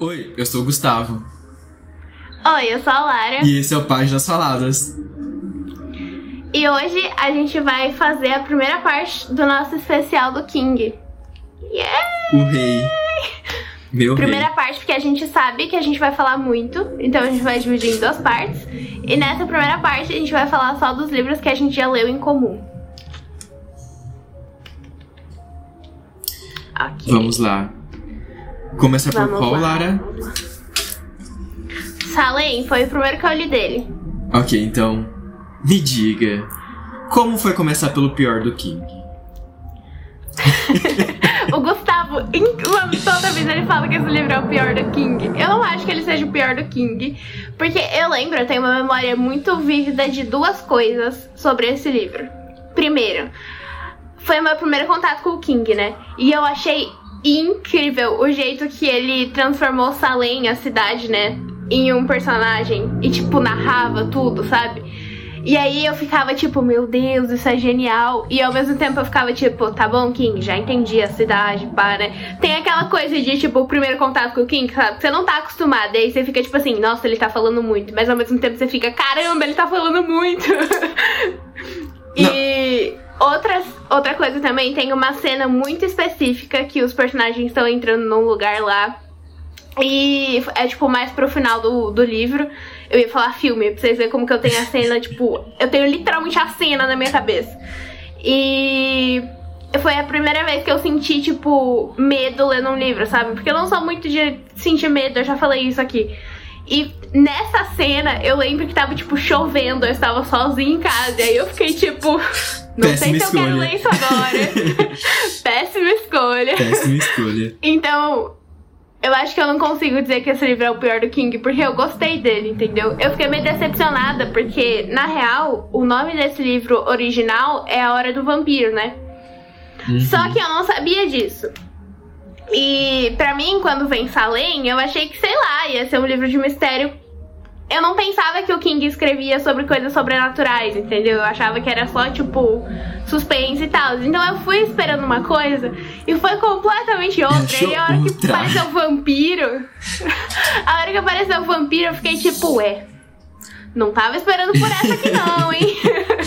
Oi, eu sou o Gustavo. Oi, eu sou a Lara. E esse é o Páginas Faladas. E hoje a gente vai fazer a primeira parte do nosso especial do King. Yeah! O rei. Meu Primeira rei. parte porque a gente sabe que a gente vai falar muito, então a gente vai dividir em duas partes. E nessa primeira parte a gente vai falar só dos livros que a gente já leu em comum. Ok. Vamos lá. Começa por Vamos qual, lá. Lara? Salem foi o primeiro que eu li dele. Ok, então. Me diga. Como foi começar pelo pior do King? O Gustavo, toda vez ele fala que esse livro é o pior do King. Eu não acho que ele seja o pior do King. Porque eu lembro, eu tenho uma memória muito vívida de duas coisas sobre esse livro. Primeiro, foi o meu primeiro contato com o King, né? E eu achei incrível o jeito que ele transformou Salem, a cidade, né? Em um personagem. E, tipo, narrava tudo, sabe? E aí eu ficava tipo, meu Deus, isso é genial. E ao mesmo tempo eu ficava tipo, tá bom, King, já entendi a cidade, para. Tem aquela coisa de tipo, o primeiro contato com o King, sabe? Você não tá acostumado. E aí você fica tipo assim, nossa, ele tá falando muito. Mas ao mesmo tempo você fica, caramba, ele tá falando muito. e outras, outra coisa também, tem uma cena muito específica que os personagens estão entrando num lugar lá. E é tipo mais pro final do, do livro. Eu ia falar filme, pra vocês verem como que eu tenho a cena, tipo, eu tenho literalmente a cena na minha cabeça. E foi a primeira vez que eu senti, tipo, medo lendo um livro, sabe? Porque eu não sou muito de sentir medo, eu já falei isso aqui. E nessa cena, eu lembro que tava, tipo, chovendo, eu estava sozinha em casa. E aí eu fiquei, tipo, não sei Péssima se eu quero escolha. ler isso agora. Péssima escolha. Péssima escolha. Então, eu acho que eu não consigo dizer que esse livro é o pior do King, porque eu gostei dele, entendeu? Eu fiquei meio decepcionada, porque, na real, o nome desse livro original é A Hora do Vampiro, né? Uhum. Só que eu não sabia disso. E pra mim, quando vem Salem, eu achei que, sei lá, ia ser um livro de mistério. Eu não pensava que o King escrevia sobre coisas sobrenaturais, entendeu? Eu achava que era só, tipo, suspense e tal. Então eu fui esperando uma coisa e foi completamente outra. E a hora que apareceu o vampiro. a hora que apareceu o vampiro, eu fiquei tipo, ué. Não tava esperando por essa aqui, não, hein?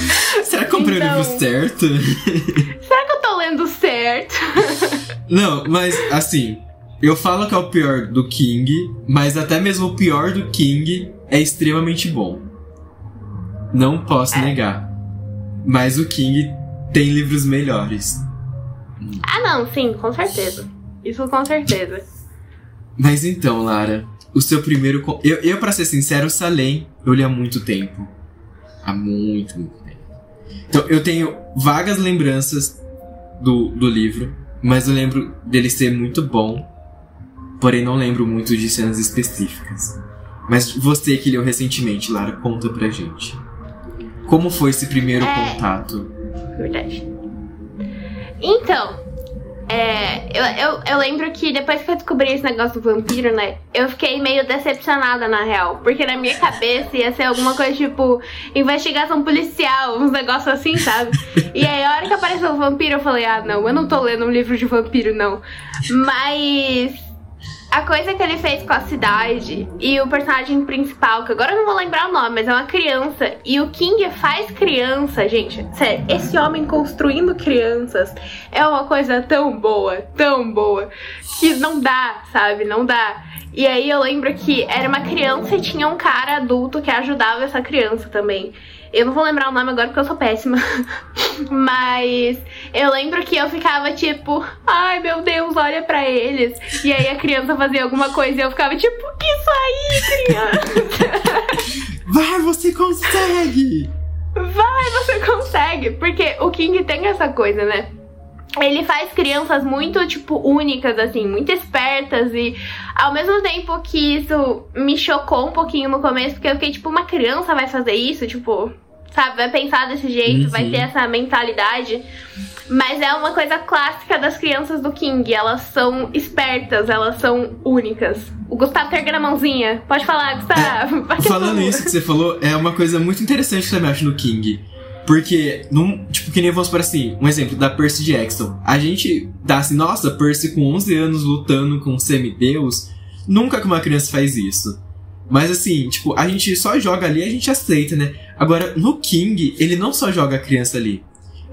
Será que eu comprei o Então- livro certo? Será que eu tô lendo certo? Não, mas assim, eu falo que é o pior do King, mas até mesmo o pior do King é extremamente bom. Não posso É. negar. Mas o King tem livros melhores. Ah, não, sim, com certeza. Isso com certeza. Mas então, Lara, o seu primeiro. Eu, eu para ser sincero, Salem, eu li há muito tempo. Há muito, muito tempo. Então, eu tenho vagas lembranças do, do livro, mas eu lembro dele ser muito bom. Porém, não lembro muito de cenas específicas. Mas você que leu recentemente, Lara, conta pra gente. Como foi esse primeiro É. contato? Verdade. Então, é, eu, eu, eu lembro que depois que eu descobri esse negócio do vampiro, né? Eu fiquei meio decepcionada na real. Porque na minha cabeça ia ser alguma coisa tipo investigação policial, uns negócios assim, sabe? E aí a hora que apareceu o vampiro, eu falei, ah não, eu não tô lendo um livro de vampiro, não. Mas. A coisa que ele fez com a cidade e o personagem principal, que agora eu não vou lembrar o nome, mas é uma criança. E o King faz criança, gente. Sério, esse homem construindo crianças é uma coisa tão boa, tão boa, que não dá, sabe? Não dá. E aí eu lembro que era uma criança e tinha um cara adulto que ajudava essa criança também. Eu não vou lembrar o nome agora porque eu sou péssima. Mas eu lembro que eu ficava tipo, ai meu Deus, olha pra eles. E aí a criança fazia alguma coisa e eu ficava tipo, isso aí, criança. Vai, você consegue! Vai, você consegue. Porque o King tem essa coisa, né? Ele faz crianças muito, tipo, únicas, assim, muito espertas e ao mesmo tempo que isso me chocou um pouquinho no começo, porque eu fiquei, tipo, uma criança vai fazer isso, tipo, sabe, vai pensar desse jeito, vai Uhum. ter essa mentalidade. Mas é uma coisa clássica das crianças do King, elas são espertas, elas são únicas. O Gustavo tá erguendo a mãozinha. Pode falar, Gustavo. Vai é Falando isso que você falou, é uma coisa muito interessante que eu também acho no King. Porque, num, tipo, que nem vamos por assim, um exemplo da Percy Jackson. A gente dá assim, nossa, Percy com 11 anos lutando com semideus. Nunca que uma criança faz isso. Mas assim, tipo, a gente só joga ali e a gente aceita, né? Agora, no King, ele não só joga a criança ali.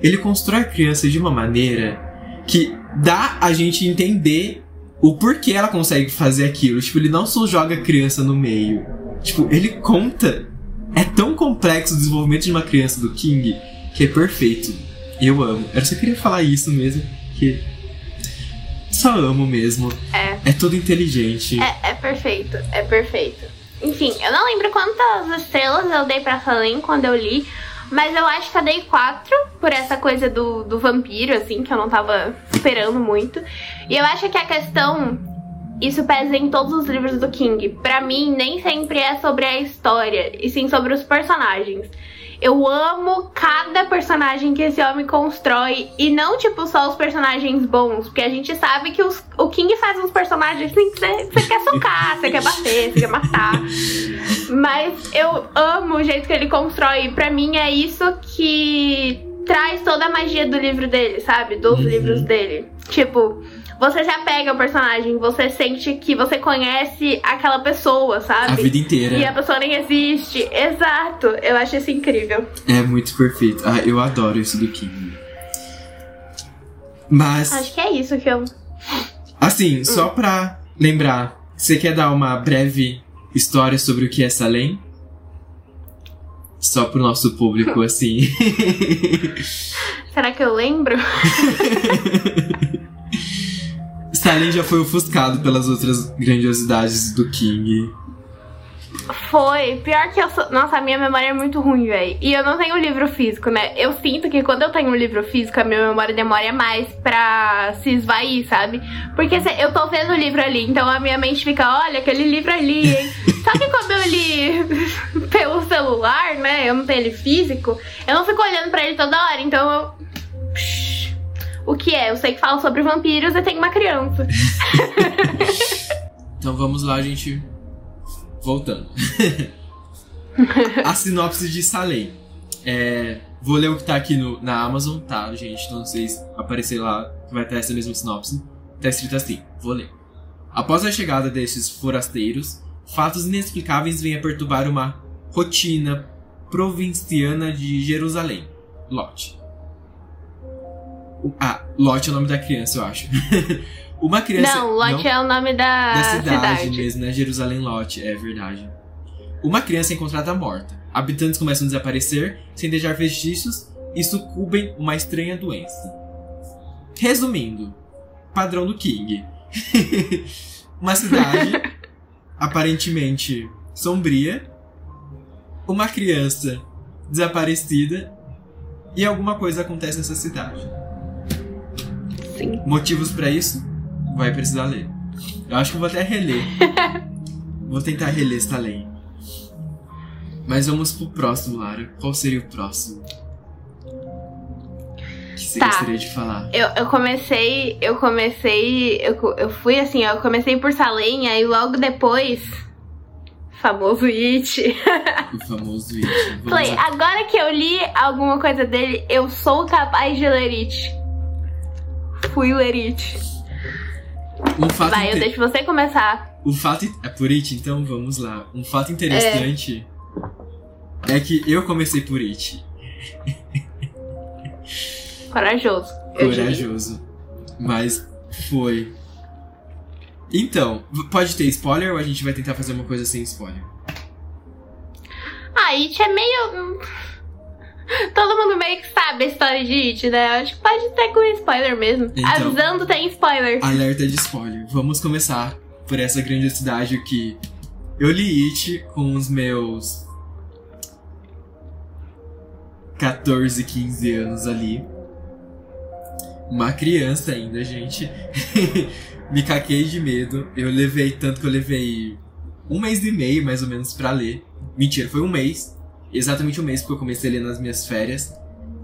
Ele constrói a criança de uma maneira que dá a gente entender o porquê ela consegue fazer aquilo. Tipo, ele não só joga a criança no meio. Tipo, ele conta. É tão complexo o desenvolvimento de uma criança do King que é perfeito. Eu amo. Eu só queria falar isso mesmo, que só amo mesmo. É. É tudo inteligente. É, é perfeito, é perfeito. Enfim, eu não lembro quantas estrelas eu dei pra Salem quando eu li, mas eu acho que eu dei quatro por essa coisa do, do vampiro, assim, que eu não tava esperando muito. E eu acho que a questão. Isso pesa em todos os livros do King. Pra mim, nem sempre é sobre a história, e sim sobre os personagens. Eu amo cada personagem que esse homem constrói. E não, tipo, só os personagens bons. Porque a gente sabe que os, o King faz uns personagens assim que você, quer socar, você quer bater, você quer matar. Mas eu amo o jeito que ele constrói. E pra mim é isso que traz toda a magia do livro dele, sabe? Dos Uhum. livros dele. Tipo, você se apega ao personagem, você sente que você conhece aquela pessoa, sabe? A vida inteira. E a pessoa nem existe. Exato. Eu acho isso incrível. É muito perfeito. Ah, eu adoro isso do King. Mas, Acho que é isso que eu. assim, só pra lembrar, você quer dar uma breve história sobre o que é Salem? Só pro nosso público, assim. Será que eu lembro? Salem já foi ofuscado pelas outras grandiosidades do King. Foi. Pior que eu sou. Nossa, a minha memória é muito ruim, velho. E eu não tenho livro físico, né? Eu sinto que quando eu tenho um livro físico, a minha memória demora mais pra se esvair, sabe? Porque se- eu tô vendo o livro ali, então a minha mente fica, olha, aquele livro ali, hein? Só que quando eu li pelo celular, né? Eu não tenho ele físico, eu não fico olhando pra ele toda hora, então eu. O que é? Eu sei que fala sobre vampiros e tem uma criança. Então vamos lá, gente. Voltando. a sinopse de Salem. É, vou ler o que tá aqui no, na Amazon, tá, gente? Não sei se aparecer lá vai ter essa mesma sinopse. Tá escrito assim, vou ler. Após a chegada destes forasteiros, fatos inexplicáveis vêm a perturbar uma rotina provinciana de Jerusalém. Lot. Ah, Lot é o nome da criança, eu acho. uma criança. não, Lot é o nome da, da cidade, cidade. mesmo, né? Jerusalém Lot, é verdade. Uma criança é encontrada morta. Habitantes começam a desaparecer sem deixar vestígios e sucumbem uma estranha doença. Resumindo, padrão do King. uma cidade aparentemente sombria, uma criança desaparecida e alguma coisa acontece nessa cidade. Sim. Motivos pra isso? Vai precisar ler. Eu acho que eu vou até reler. vou tentar reler esta lei. Mas vamos pro próximo, Lara. Qual seria o próximo? que você Tá. gostaria de falar? Eu, eu comecei, eu comecei, eu, eu fui assim, eu comecei por Salem, aí logo depois, famoso It. O famoso It. Vamos agora que eu li alguma coisa dele, eu sou capaz de ler It. Fui ler It. Um fato, Vai, eu deixo você começar. um fato é por It, então vamos lá. Um fato interessante é, que eu comecei por It. Corajoso. Corajoso. Mas foi. Então, pode ter spoiler ou a gente vai tentar fazer uma coisa sem spoiler? Ah, It é meio. Todo mundo meio que sabe a história de It, né? Acho que pode ter com spoiler mesmo. Então. Avisando tem spoiler. Alerta de spoiler. Vamos começar por essa grandiosidade que eu li It com os meus 14, 15 anos ali. Uma criança ainda, gente. Me caquei de medo. Eu levei tanto que eu levei um mês e meio, mais ou menos, pra ler. Mentira, foi um mês. Exatamente um mês, porque eu comecei a ler nas minhas férias.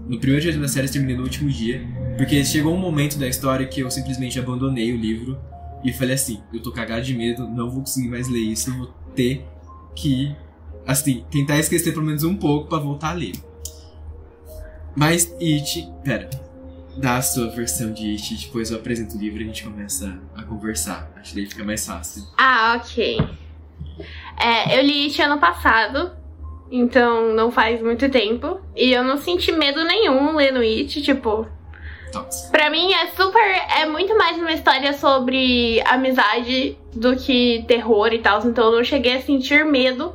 No primeiro dia das minhas férias, terminei no último dia. Porque chegou um momento da história que eu simplesmente abandonei o livro e falei assim: eu tô cagado de medo, não vou conseguir mais ler isso, eu vou ter que, assim, tentar esquecer pelo menos um pouco pra voltar a ler. Mas It. Pera. dá a sua versão de It, depois eu apresento o livro e a gente começa a conversar. Acho que daí fica mais fácil. Ah, ok. É, eu li It ano passado, então não faz muito tempo. E eu não senti medo nenhum lendo It, tipo. Thoughts. Pra mim é super. É muito mais uma história sobre amizade do que terror e tal. Então eu não cheguei a sentir medo.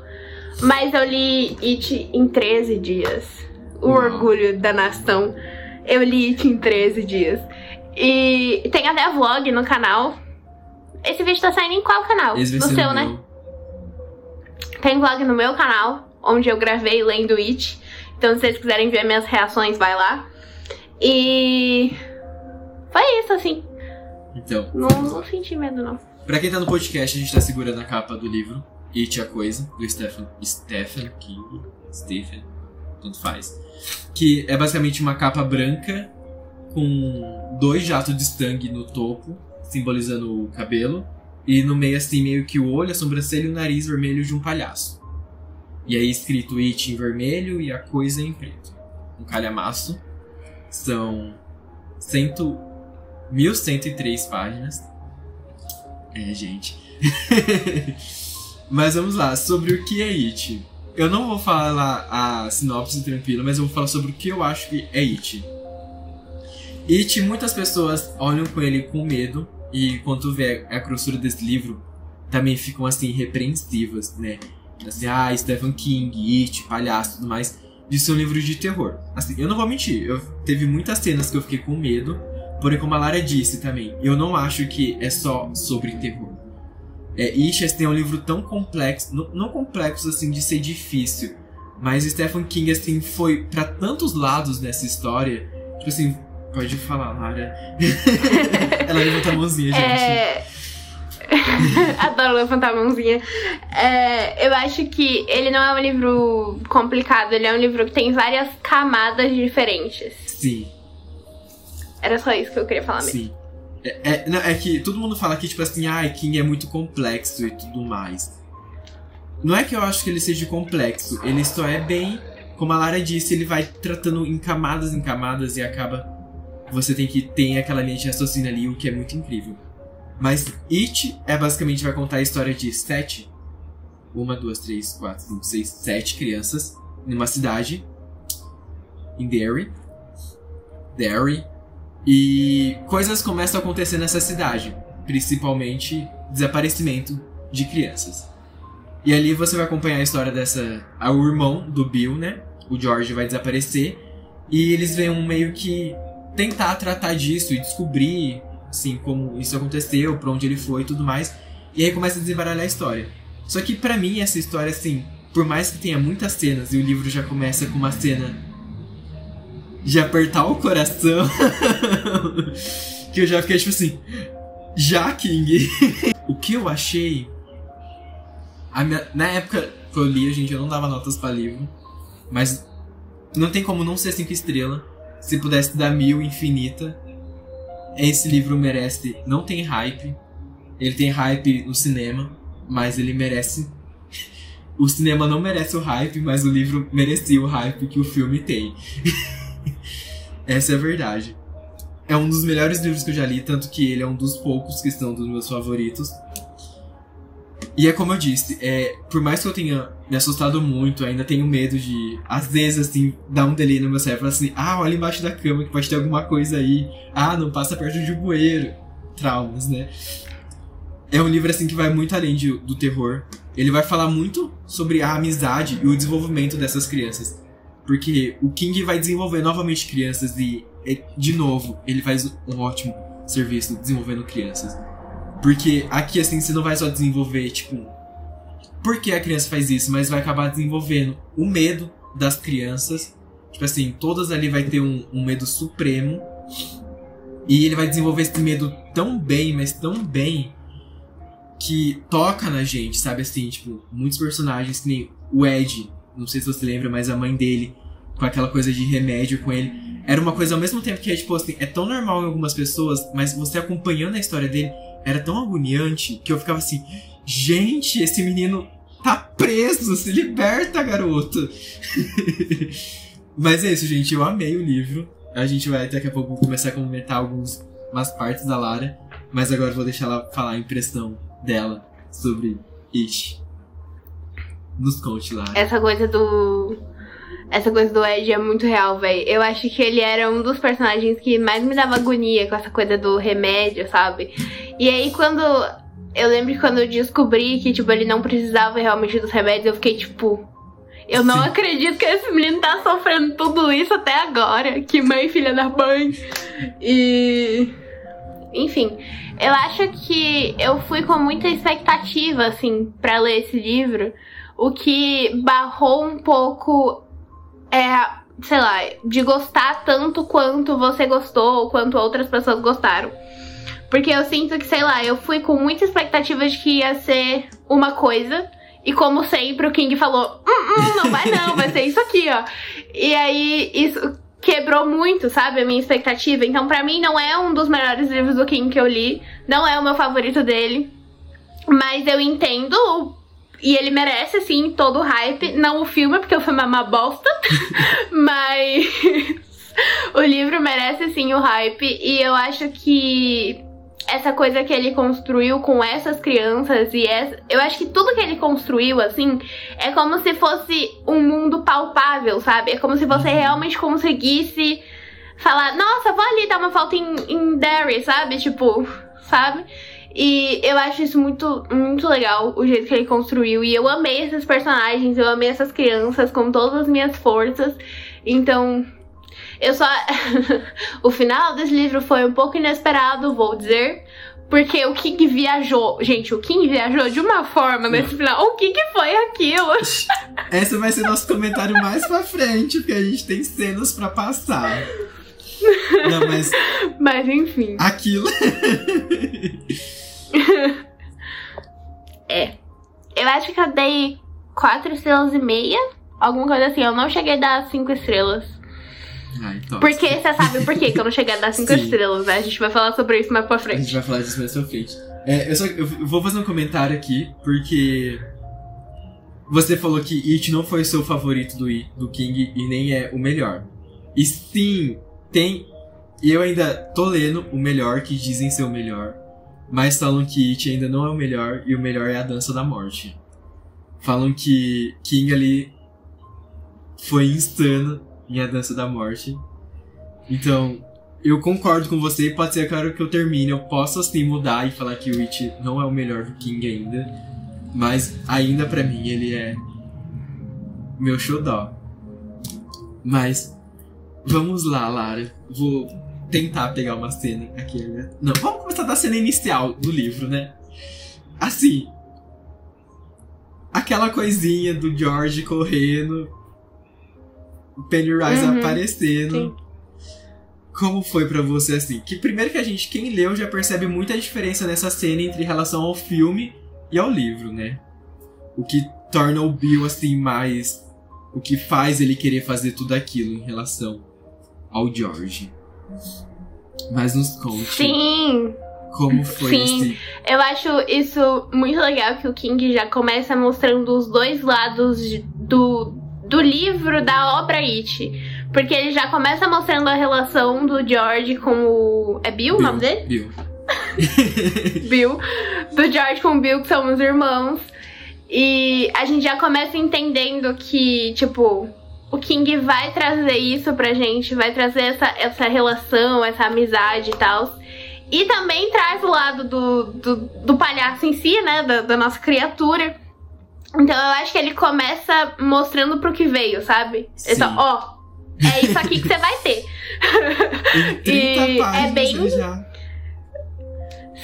Mas eu li It em 13 dias. O orgulho da nação. Eu li It em 13 dias. E tem até vlog no canal. Esse vídeo tá saindo em qual canal? Esse no seu, no né? meu. Tem vlog no meu canal, onde eu gravei lendo It. Então, se vocês quiserem ver minhas reações, vai lá. E. Foi isso, assim. Então, Não, não senti medo, não. pra quem tá no podcast, a gente tá segurando a capa do livro It a Coisa, do Stephen, Stephen King. Stephen, tanto faz. Que é basicamente uma capa branca com dois jatos de sangue no topo, simbolizando o cabelo. E no meio, assim, meio que o olho, a sobrancelha e o nariz vermelho de um palhaço. E aí escrito It em vermelho e a coisa em preto. Um calhamaço. São cento, 1103 páginas. É, gente. mas vamos lá, sobre o que é It. Eu não vou falar a sinopse tranquila, mas eu vou falar sobre o que eu acho que é It. It, muitas pessoas olham com ele com medo, e quando vê a grossura desse livro, também ficam assim, repreensivas, né? Assim, ah, Stephen King, It, palhaço e tudo mais. De ser um livro de terror. Assim, eu não vou mentir, eu teve muitas cenas que eu fiquei com medo, porém, como a Lara disse também, eu não acho que é só sobre terror. É, It assim, é um livro tão complexo, não, não complexo assim de ser difícil, mas Stephen King assim foi pra tantos lados nessa história, tipo assim, pode falar, Lara. Ela levanta a mãozinha, gente. É. Adoro levantar a mãozinha. É, eu acho que ele não é um livro complicado, ele é um livro que tem várias camadas diferentes. Sim. Era só isso que eu queria falar mesmo. Sim. É, é, não, é que todo mundo fala que, tipo assim, ah, King é muito complexo e tudo mais. Não é que eu acho que ele seja complexo, ele só é bem, como a Lara disse, ele vai tratando em camadas em camadas e acaba. Você tem que ter aquela linha de raciocínio ali, o que é muito incrível. Mas It é basicamente vai contar a história de sete, uma, duas, três, quatro, cinco, seis, sete crianças numa cidade em Derry. Derry, e coisas começam a acontecer nessa cidade, principalmente desaparecimento de crianças. E ali você vai acompanhar a história dessa. O irmão do Bill, né? O George vai desaparecer. E eles vêm meio que tentar tratar disso e descobrir, assim, como isso aconteceu, pra onde ele foi e tudo mais. E aí começa a desembaralhar a história. Só que pra mim, essa história, assim, por mais que tenha muitas cenas e o livro já começa com uma cena de apertar o coração, que eu já fiquei tipo assim, já King. o que eu achei. minha- na época que eu li, gente, eu não dava notas pra livro, mas não tem como não ser cinco estrelas. Se pudesse dar mil infinita, esse livro merece. Não tem hype. Ele tem hype no cinema, mas ele merece. O cinema não merece o hype, mas o livro merecia o hype que o filme tem. Essa é a verdade. É um dos melhores livros que eu já li, tanto que ele é um dos poucos que estão dos meus favoritos. E é como eu disse, é, por mais que eu tenha me assustado muito, ainda tenho medo de, às vezes, assim, dar um delay no meu cérebro, assim, ah, olha embaixo da cama que pode ter alguma coisa aí, ah, não passa perto de um bueiro. Traumas, né? É um livro, assim, que vai muito além de- do terror. Ele vai falar muito sobre a amizade e o desenvolvimento dessas crianças. Porque o King vai desenvolver novamente crianças e, e, de novo, ele faz um ótimo serviço desenvolvendo crianças. Porque aqui, assim, você não vai só desenvolver, tipo, por que a criança faz isso, mas vai acabar desenvolvendo o medo das crianças. Tipo assim, todas ali vai ter um, um medo supremo. E ele vai desenvolver esse medo tão bem, mas tão bem, que toca na gente, sabe assim? Tipo, muitos personagens, que nem o Ed, não sei se você lembra, mas a mãe dele, com aquela coisa de remédio com ele. Era uma coisa ao mesmo tempo que é, tipo assim, é tão normal em algumas pessoas, mas você acompanhando a história dele, era tão agoniante que eu ficava assim, gente, esse menino tá preso, se liberta, garoto. mas é isso, gente, eu amei o livro. A gente vai daqui a pouco começar a comentar algumas partes da Lara, mas agora eu vou deixar ela falar a impressão dela sobre It. Nos conte, Lara. Essa coisa do. Essa coisa do Ed é muito real, velho. Eu acho que ele era um dos personagens que mais me dava agonia com essa coisa do remédio, sabe? E aí quando. Eu lembro que quando eu descobri que, tipo, ele não precisava realmente dos remédios, eu fiquei tipo. Eu não Sim. acredito que esse menino tá sofrendo tudo isso até agora. Que mãe filha da mãe. E. Enfim, eu acho que eu fui com muita expectativa, assim, para ler esse livro. O que barrou um pouco. É, sei lá, de gostar tanto quanto você gostou, ou quanto outras pessoas gostaram. Porque eu sinto que, sei lá, eu fui com muita expectativa de que ia ser uma coisa. E como sempre, o King falou: hum, hum, não vai não, vai ser isso aqui, ó. E aí, isso quebrou muito, sabe, a minha expectativa. Então, para mim, não é um dos melhores livros do King que eu li. Não é o meu favorito dele. Mas eu entendo e ele merece, sim, todo o hype. Não o filme, porque o filme é uma bosta. mas o livro merece, sim, o hype. E eu acho que essa coisa que ele construiu com essas crianças e essa, eu acho que tudo que ele construiu assim é como se fosse um mundo palpável, sabe? É como se você realmente conseguisse falar, nossa, vou ali dar uma volta em, em Derry, sabe? Tipo, sabe? E eu acho isso muito, muito legal, o jeito que ele construiu. E eu amei esses personagens, eu amei essas crianças com todas as minhas forças. Então, eu só. o final desse livro foi um pouco inesperado, vou dizer. Porque o King viajou. Gente, o King viajou de uma forma nesse final. O que, que foi aquilo? Esse vai ser nosso comentário mais pra frente, porque a gente tem cenas para passar. Não, mas. Mas enfim. Aquilo. é. Eu acho que eu dei 4 estrelas e meia. Alguma coisa assim. Eu não cheguei a dar 5 estrelas. Ai, Porque você sabe por quê que eu não cheguei a dar 5 estrelas, né? A gente vai falar sobre isso mais pra frente. A gente vai falar disso mais pra frente. É, eu, só, eu vou fazer um comentário aqui, porque você falou que It não foi o seu favorito do, do King e nem é o melhor. E sim, tem. Eu ainda tô lendo o melhor, que dizem ser o melhor. Mas falam que It ainda não é o melhor e o melhor é a Dança da Morte. Falam que King ali foi insano em A Dança da Morte. Então, eu concordo com você. Pode ser a hora que eu termine eu possa assim mudar e falar que o It não é o melhor do King ainda. Mas ainda para mim ele é meu xodó. Mas vamos lá, Lara. Vou tentar pegar uma cena aqui. Né? Não, vamos começar da cena inicial do livro, né? Assim. Aquela coisinha do George correndo Pennywise uhum, aparecendo. Sim. Como foi para você assim? Que primeiro que a gente, quem leu, já percebe muita diferença nessa cena entre relação ao filme e ao livro, né? O que torna o Bill assim mais. O que faz ele querer fazer tudo aquilo em relação ao George. Mas nos conte. Sim! Como foi Sim, esse... eu acho isso muito legal que o King já começa mostrando os dois lados do, do livro da obra It. Porque ele já começa mostrando a relação do George com o. É Bill, Bill o nome dele? Bill. Bill. Do George com o Bill, que são os irmãos. E a gente já começa entendendo que, tipo, o King vai trazer isso pra gente, vai trazer essa, essa relação, essa amizade e tal. E também traz o lado do, do, do palhaço em si, né? Da, da nossa criatura. Então eu acho que ele começa mostrando pro que veio, sabe? Ele só, ó, é isso aqui que você vai ter. e é bem. Já.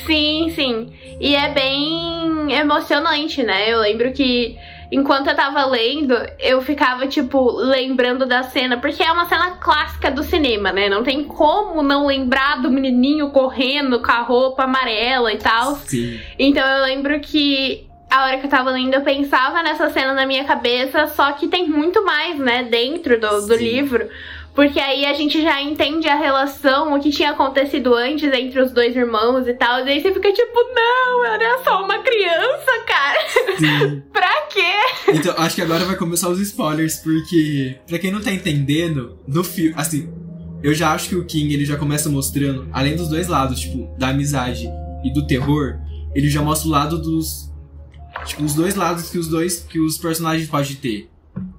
Sim, sim. E é bem emocionante, né? Eu lembro que enquanto eu tava lendo, eu ficava, tipo, lembrando da cena, porque é uma cena clássica do cinema, né? Não tem como não lembrar do menininho correndo com a roupa amarela e tal. Sim. Então eu lembro que a hora que eu tava lendo, eu pensava nessa cena na minha cabeça, só que tem muito mais, né, dentro do, do livro. Porque aí a gente já entende a relação, o que tinha acontecido antes entre os dois irmãos e tal. E aí você fica tipo, não, era só uma criança, cara. Sim. pra quê? Então, acho que agora vai começar os spoilers, porque, pra quem não tá entendendo, no filme, assim, eu já acho que o King ele já começa mostrando, além dos dois lados, tipo, da amizade e do terror, ele já mostra o lado dos. Tipo, os dois lados que os dois. que os personagens podem ter.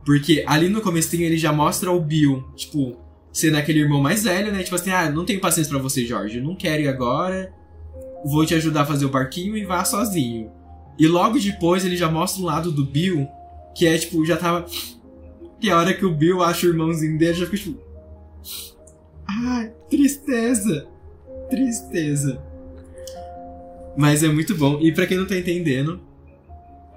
Porque ali no comecinho ele já mostra o Bill, tipo, sendo aquele irmão mais velho, né? Tipo assim, ah, não tenho paciência para você, Jorge. Eu não quero ir agora. Vou te ajudar a fazer o barquinho e vá sozinho. E logo depois ele já mostra um lado do Bill, que é tipo, já tava. Que a hora que o Bill acha o irmãozinho dele, já fica tipo. Ai, tristeza! Tristeza. Mas é muito bom. E para quem não tá entendendo,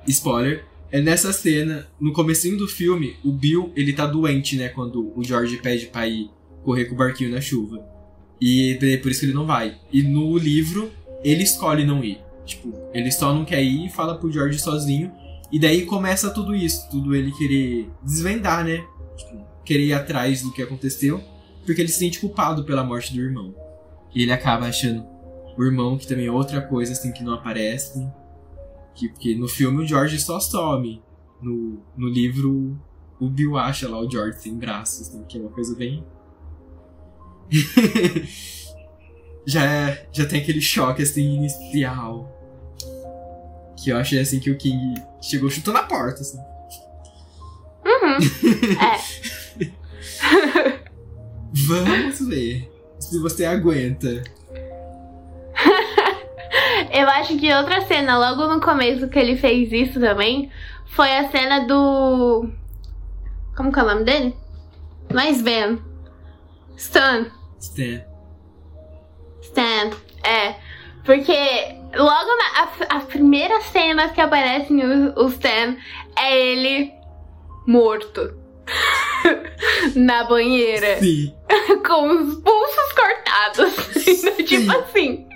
spoiler, é nessa cena, no comecinho do filme, o Bill, ele tá doente, né, quando o George pede pra ir correr com o barquinho na chuva. E é por isso que ele não vai. E no livro, ele escolhe não ir. Tipo, ele só não quer ir e fala pro George sozinho. E daí começa tudo isso, tudo ele querer desvendar, né? Tipo, querer ir atrás do que aconteceu, porque ele se sente culpado pela morte do irmão. E ele acaba achando o irmão, que também é outra coisa assim que não aparece. Que, porque no filme o George só some. No, no livro, o Bill acha lá o George sem braços, assim, que é uma coisa bem. já, é, já tem aquele choque assim inicial. Que eu achei assim que o King chegou chutando a porta, assim. Uhum. é. Vamos ver se você aguenta. Eu acho que outra cena, logo no começo que ele fez isso também, foi a cena do. Como que é o nome dele? Mais Ben. Stan. Stan. Stan, é. Porque logo na a, a primeira cena que aparece o, o Stan é ele morto. na banheira. Sim. Com os pulsos cortados. Sim. tipo assim.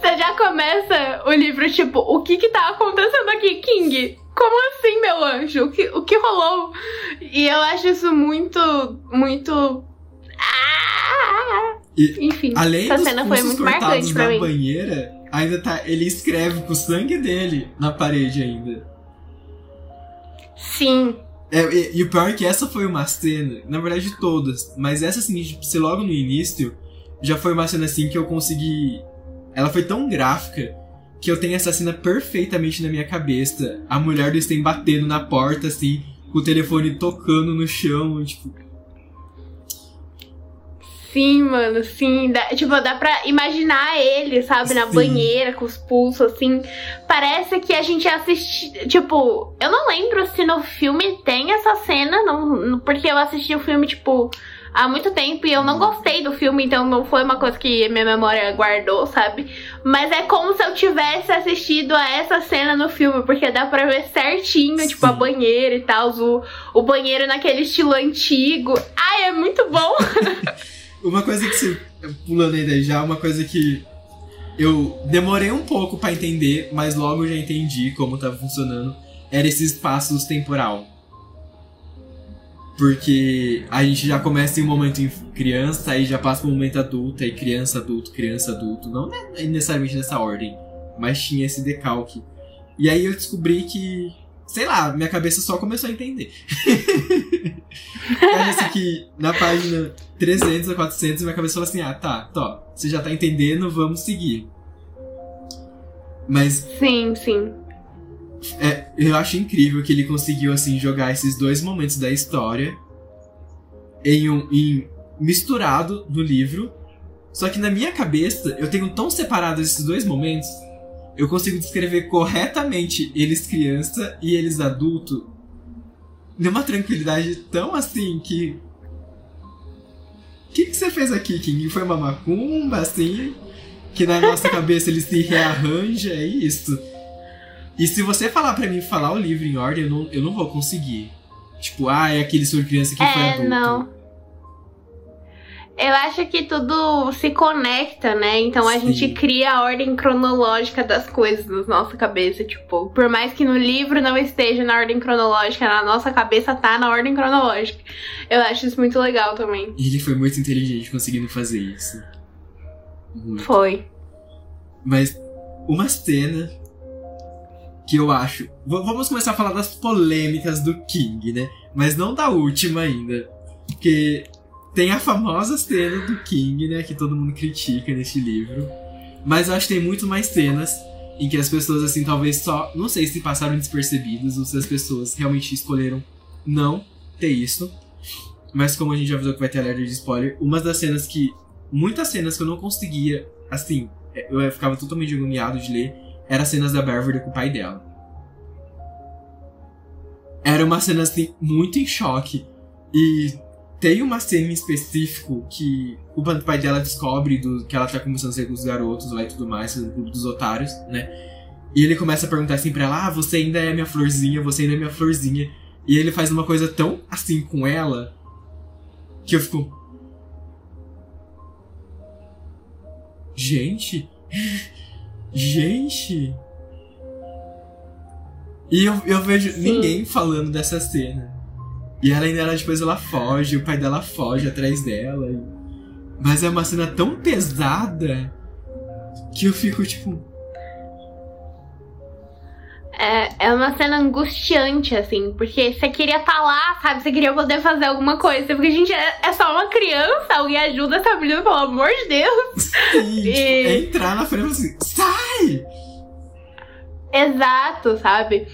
Você já começa o livro, tipo, o que que tá acontecendo aqui, King? Como assim, meu anjo? O que, o que rolou? E eu acho isso muito, muito. Ah! E, Enfim, além essa cena foi muito marcante pra mim. banheira, ainda tá. Ele escreve com o sangue dele na parede ainda. Sim. É, e, e o pior é que essa foi uma cena, na verdade todas, mas essa assim, tipo, se logo no início, já foi uma cena assim que eu consegui. Ela foi tão gráfica que eu tenho essa cena perfeitamente na minha cabeça. A mulher do Sten batendo na porta, assim, com o telefone tocando no chão, tipo. Sim, mano, sim. Dá, tipo, dá pra imaginar ele, sabe, na Sim. banheira, com os pulsos, assim. Parece que a gente assiste. Tipo, eu não lembro se no filme tem essa cena, não, porque eu assisti o filme, tipo, há muito tempo e eu não gostei do filme, então não foi uma coisa que minha memória guardou, sabe? Mas é como se eu tivesse assistido a essa cena no filme, porque dá pra ver certinho, tipo, a Sim. banheira e tal, o, o banheiro naquele estilo antigo. Ai, é muito bom! Uma coisa que você. Pulando aí já, uma coisa que eu demorei um pouco pra entender, mas logo eu já entendi como tava funcionando. Era esse espaço temporal. Porque a gente já começa em um momento em criança, aí já passa pro momento adulto, aí criança, adulto, criança, adulto. Não ne- necessariamente nessa ordem, mas tinha esse decalque. E aí eu descobri que, sei lá, minha cabeça só começou a entender. Parece que na página 300 a 400 minha cabeça falou assim: ah, tá, tá, você já tá entendendo, vamos seguir. Mas Sim, sim. É, eu acho incrível que ele conseguiu assim jogar esses dois momentos da história em um em misturado no livro. Só que na minha cabeça eu tenho tão separado esses dois momentos, eu consigo descrever corretamente eles criança e eles adulto numa tranquilidade tão assim que o que, que você fez aqui, King? Foi uma macumba, assim? Que na nossa cabeça ele se rearranja, é isso? E se você falar pra mim falar o livro em ordem, eu não, eu não vou conseguir. Tipo, ah, é aquele sobre criança que foi É, adulto. não. Eu acho que tudo se conecta, né? Então a Sim. gente cria a ordem cronológica das coisas na nossa cabeça, tipo, por mais que no livro não esteja na ordem cronológica, na nossa cabeça tá na ordem cronológica. Eu acho isso muito legal também. E ele foi muito inteligente conseguindo fazer isso. Muito. Foi. Mas uma cena que eu acho. V- vamos começar a falar das polêmicas do King, né? Mas não da última ainda. Porque tem a famosa cena do King, né? Que todo mundo critica neste livro. Mas eu acho que tem muito mais cenas em que as pessoas, assim, talvez só. Não sei se passaram despercebidas ou se as pessoas realmente escolheram não ter isso. Mas como a gente já avisou que vai ter alerta de spoiler, uma das cenas que. Muitas cenas que eu não conseguia, assim, eu ficava totalmente agoniado de ler, eram as cenas da Beverly com o pai dela. Era uma cena, assim, muito em choque. E tem uma cena em específico que o pai dela descobre do, que ela tá começando a ser com os garotos lá e tudo mais, no clube dos otários, né? E ele começa a perguntar assim pra ela: Ah, você ainda é minha florzinha, você ainda é minha florzinha. E ele faz uma coisa tão assim com ela que eu fico. Gente. Gente. E eu, eu vejo Sim. ninguém falando dessa cena. E ela ainda depois ela foge, o pai dela foge atrás dela. Mas é uma cena tão pesada que eu fico tipo. É, é uma cena angustiante, assim, porque você queria estar tá lá, sabe? Você queria poder fazer alguma coisa. Porque a gente é, é só uma criança, alguém ajuda essa menina, pelo amor de Deus. Sim, e... tipo, entrar na frente assim, sai! Exato, sabe?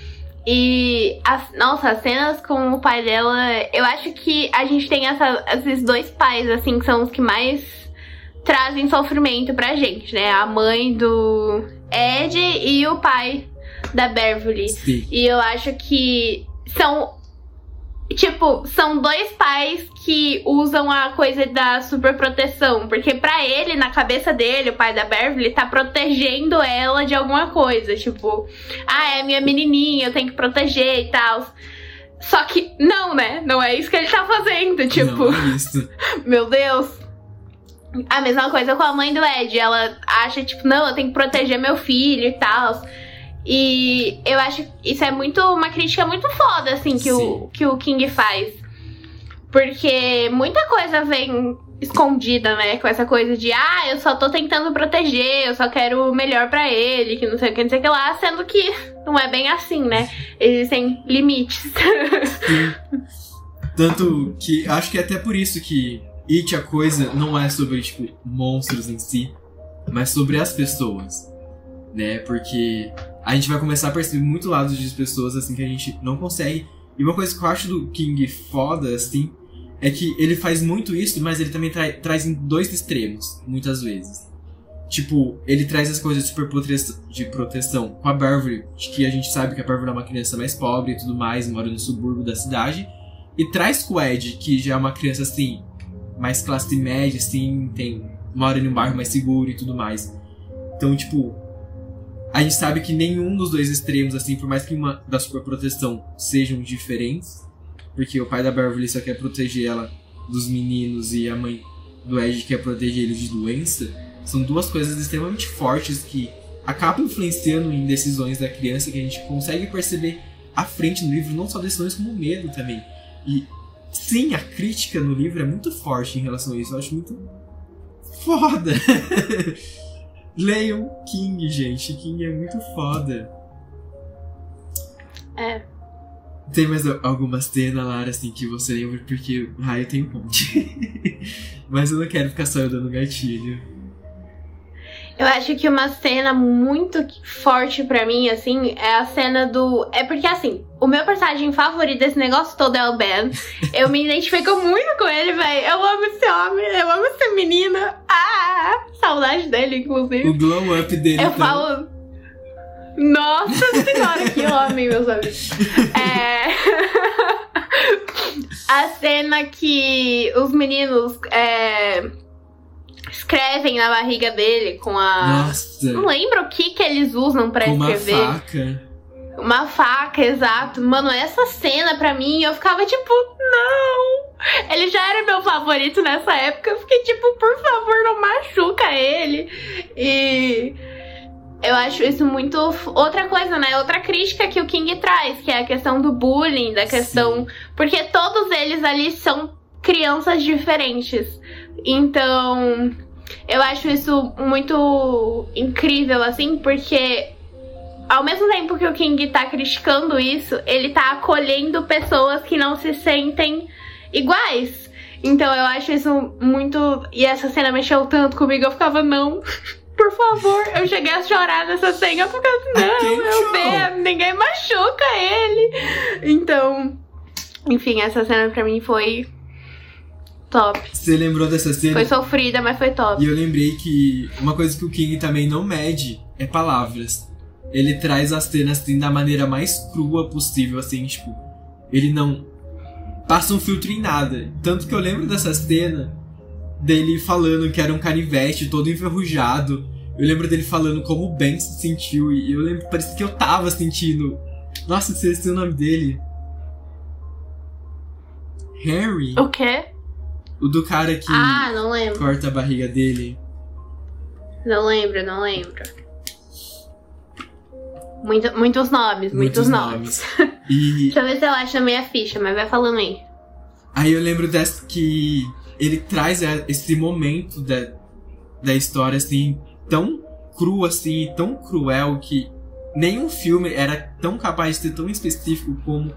E, as, nossa, as cenas com o pai dela, eu acho que a gente tem essa, esses dois pais, assim, que são os que mais trazem sofrimento pra gente, né? A mãe do Ed e o pai da Beverly. Sim. E eu acho que são Tipo, são dois pais que usam a coisa da superproteção. Porque para ele, na cabeça dele, o pai da Beverly, tá protegendo ela de alguma coisa. Tipo, ah, é minha menininha, eu tenho que proteger e tal. Só que não, né? Não é isso que ele tá fazendo. Tipo, não é isso. meu Deus. A mesma coisa com a mãe do Ed. Ela acha, tipo, não, eu tenho que proteger meu filho e tal. E eu acho que isso é muito uma crítica muito foda, assim, que, o, que o King faz. Porque muita coisa vem escondida, né? Com essa coisa de, ah, eu só tô tentando proteger, eu só quero o melhor para ele, que não sei o que, não sei o que lá, sendo que não é bem assim, né? Existem limites. Tanto que acho que é até por isso que It a coisa não é sobre, tipo, monstros em si, mas sobre as pessoas, né? Porque a gente vai começar a perceber muito lados de pessoas assim que a gente não consegue. E uma coisa que eu acho do King foda, assim, é que ele faz muito isso, mas ele também tra traz em dois extremos, muitas vezes. Tipo, ele traz as coisas de super de proteção com a Beverly, que a gente sabe que a Beverly é uma criança mais pobre e tudo mais, mora no subúrbio da cidade. E traz com o Ed, que já é uma criança assim, mais classe média, assim, tem, mora em um bairro mais seguro e tudo mais. Então, tipo, a gente sabe que nenhum dos dois extremos, assim, por mais que uma da superproteção sejam diferentes, porque o pai da Beverly só quer proteger ela dos meninos e a mãe do Ed quer proteger ele de doença, são duas coisas extremamente fortes que acabam influenciando em decisões da criança que a gente consegue perceber à frente no livro, não só decisões como medo também. E sim, a crítica no livro é muito forte em relação a isso, eu acho muito foda. Leiam King, gente. King é muito foda. É. Tem mais alguma cena, Lara, assim, que você lembra? Porque raio tem um monte. Mas eu não quero ficar só dando gatilho. Eu acho que uma cena muito forte para mim, assim, é a cena do. É porque, assim, o meu personagem favorito desse negócio todo é o Ben. Eu me identifico muito com ele, velho. Eu amo esse homem, eu amo essa menina. Ah, saudade dele, inclusive. O glow up dele. Eu então. falo. Nossa senhora, que homem, meus amigos. É. a cena que os meninos. É escrevem na barriga dele com a. Nossa! Não lembro o que que eles usam para escrever. Uma faca. Uma faca, exato. Mano, essa cena pra mim, eu ficava tipo, não! Ele já era meu favorito nessa época. Eu fiquei tipo, por favor, não machuca ele. E. Eu acho isso muito. Outra coisa, né? Outra crítica que o King traz, que é a questão do bullying, da questão. Sim. Porque todos eles ali são crianças diferentes. Então, eu acho isso muito incrível, assim, porque ao mesmo tempo que o King tá criticando isso, ele tá acolhendo pessoas que não se sentem iguais. Então eu acho isso muito. E essa cena mexeu tanto comigo, eu ficava, não. Por favor, eu cheguei a chorar nessa cena, assim, não, meu Deus, ninguém machuca ele. Então, enfim, essa cena pra mim foi top. Você lembrou dessa cena? Foi sofrida, mas foi top. E eu lembrei que uma coisa que o King também não mede é palavras. Ele traz as cenas assim, da maneira mais crua possível, assim, tipo, ele não passa um filtro em nada. Tanto que eu lembro dessa cena dele falando que era um canivete todo enferrujado. Eu lembro dele falando como o Ben se sentiu. E eu lembro, parece que eu tava sentindo. Nossa, esqueci o nome dele. Harry. O quê? O do cara que ah, corta a barriga dele. Não lembro, não lembro. Muito, muitos nomes, muitos, muitos nomes. nomes. E... Deixa eu ver se eu acho a minha ficha, mas vai falando aí. Aí eu lembro dessa que ele traz esse momento da, da história, assim, tão cru, assim, tão cruel que nenhum filme era tão capaz de ser tão específico como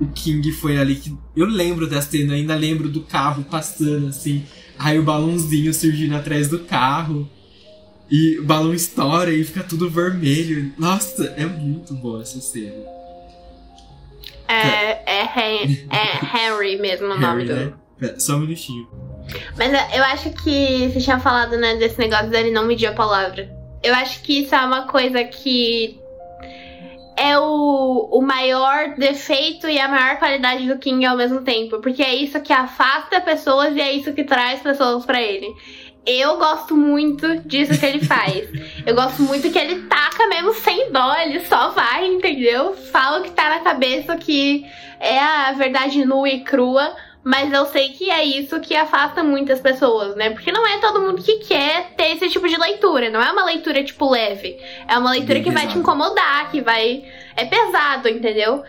o King foi ali. Que eu lembro da cena, ainda lembro do carro passando, assim, aí o balãozinho surgindo atrás do carro. E o balão estoura e fica tudo vermelho. Nossa, é muito boa essa cena. É, é, Henry, é Henry mesmo o nome Harry, do. Né? Só um minutinho. Mas eu acho que você tinha falado, né, desse negócio dele não medir a palavra. Eu acho que isso é uma coisa que é o, o maior defeito e a maior qualidade do King ao mesmo tempo. Porque é isso que afasta pessoas e é isso que traz pessoas para ele. Eu gosto muito disso que ele faz. Eu gosto muito que ele taca mesmo sem dó, ele só vai, entendeu? Fala o que tá na cabeça, que é a verdade nua e crua. Mas eu sei que é isso que afasta muitas pessoas, né? Porque não é todo mundo que quer ter esse tipo de leitura. Não é uma leitura, tipo, leve. É uma leitura que vai te incomodar, que vai. É pesado, entendeu?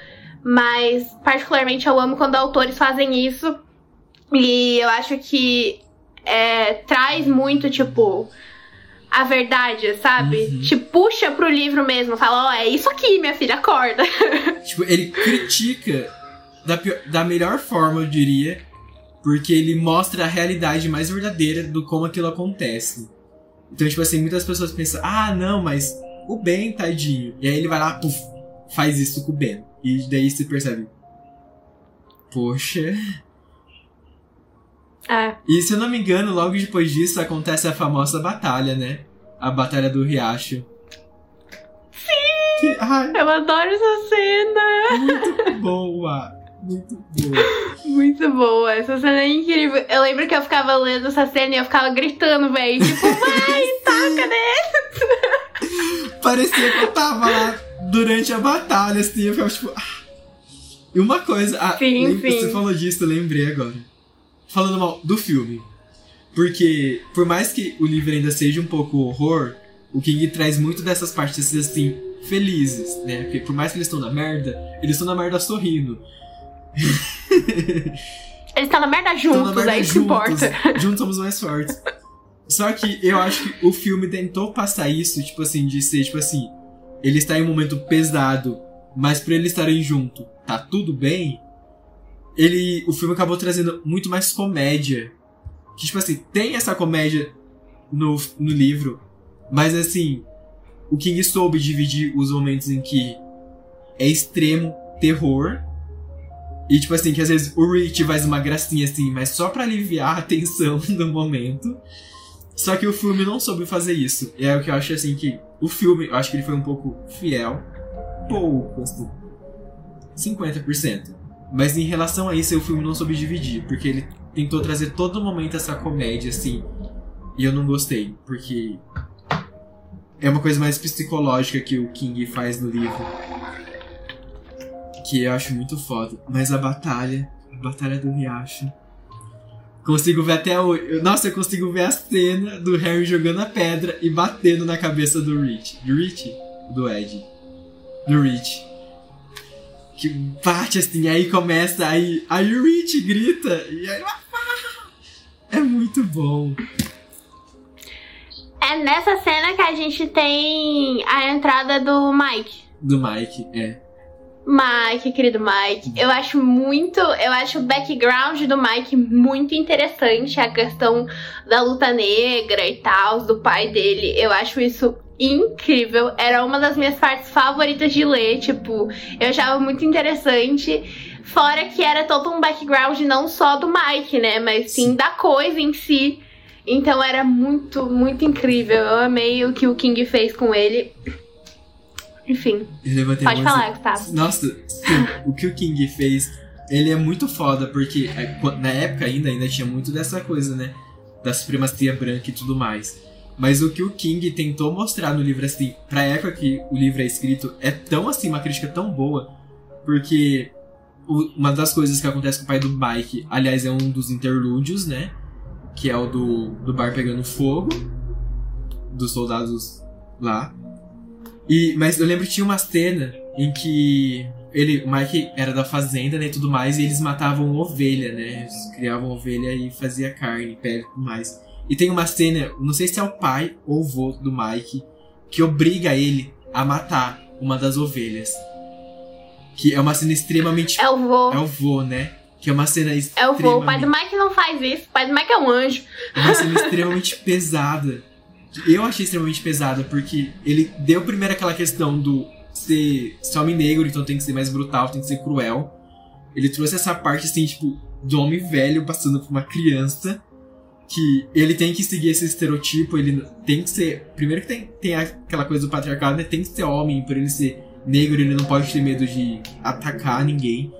Mas, particularmente, eu amo quando autores fazem isso. E eu acho que é, traz muito, tipo, a verdade, sabe? Uhum. Te puxa pro livro mesmo, fala, ó, oh, é isso aqui, minha filha, acorda. Tipo, ele critica da, da melhor forma, eu diria, porque ele mostra a realidade mais verdadeira do como aquilo acontece. Então, tipo assim, muitas pessoas pensam, ah, não, mas o Ben, tadinho. E aí ele vai lá, puf, faz isso com o Ben. E daí você percebe, poxa, é. E se eu não me engano, logo depois disso acontece a famosa batalha, né? A Batalha do Riacho. Sim! Que, ai, eu adoro essa cena! Muito boa! Muito boa. Muito boa. Essa cena é incrível. Eu lembro que eu ficava lendo essa cena e eu ficava gritando, velho. Tipo, vai, taca nele! Parecia que eu tava lá durante a batalha, assim. Eu ficava tipo. Ah. E uma coisa. Ah, sim, sim. Você falou disso, eu lembrei agora falando mal do filme. Porque, por mais que o livro ainda seja um pouco horror, o King traz muito dessas partes assim, felizes, né? Porque por mais que eles estão na merda, eles estão na merda sorrindo. Eles estão na merda juntos, na merda é isso que importa. Juntos somos mais fortes. Só que eu acho que o filme tentou passar isso, tipo assim, de ser, tipo assim, ele está em um momento pesado, mas pra eles estarem junto, tá tudo bem, ele, o filme acabou trazendo muito mais comédia. Que, tipo assim, tem essa comédia no, no livro, mas assim, o King soube dividir os momentos em que é extremo terror. E, tipo assim, que às vezes o Rich faz uma gracinha assim, mas só para aliviar a tensão do momento. Só que o filme não soube fazer isso. E é o que eu acho assim que o filme, eu acho que ele foi um pouco fiel. Pouco, assim. 50%. Mas em relação a isso, o filme não soube dividir, porque ele tentou trazer todo momento essa comédia, assim. E eu não gostei, porque é uma coisa mais psicológica que o King faz no livro. Que eu acho muito foda. Mas a batalha, a batalha do riacho. Consigo ver até o. Nossa, eu consigo ver a cena do Harry jogando a pedra e batendo na cabeça do Rich. Do Rich? Do Ed. Do Rich que bate assim, aí começa, aí, aí o Rich grita, e aí. É muito bom. É nessa cena que a gente tem a entrada do Mike. Do Mike, é. Mike, querido Mike. Eu acho muito. Eu acho o background do Mike muito interessante. A questão da luta negra e tal, do pai dele. Eu acho isso incrível. Era uma das minhas partes favoritas de ler. Tipo, eu achava muito interessante. Fora que era todo um background não só do Mike, né? Mas sim da coisa em si. Então era muito, muito incrível. Eu amei o que o King fez com ele. Enfim. Pode falar, Gustavo. Nossa, sim, o que o King fez, ele é muito foda, porque é, na época ainda, ainda tinha muito dessa coisa, né? Da supremacia branca e tudo mais. Mas o que o King tentou mostrar no livro, assim, pra época que o livro é escrito, é tão assim, uma crítica tão boa, porque uma das coisas que acontece com o pai do Mike, aliás, é um dos interlúdios, né? Que é o do, do bar pegando fogo, dos soldados lá. E, mas eu lembro que tinha uma cena em que ele, o Mike era da fazenda, né, e tudo mais, e eles matavam ovelha, né? Eles criavam ovelha e fazia carne, pele e tudo mais. E tem uma cena, não sei se é o pai ou o vô do Mike, que obriga ele a matar uma das ovelhas. Que é uma cena extremamente. É o vô. É o vô, né? Que é uma cena extremamente. É o vô. O pai do Mike não faz isso. O pai do Mike é um anjo. É uma cena extremamente pesada eu achei extremamente pesada, porque ele deu primeiro aquela questão do ser, ser homem negro, então tem que ser mais brutal, tem que ser cruel. Ele trouxe essa parte, assim, tipo, do homem velho passando por uma criança. Que ele tem que seguir esse estereotipo, ele tem que ser. Primeiro que tem, tem aquela coisa do patriarcado, né? Tem que ser homem, por ele ser negro, ele não pode ter medo de atacar ninguém.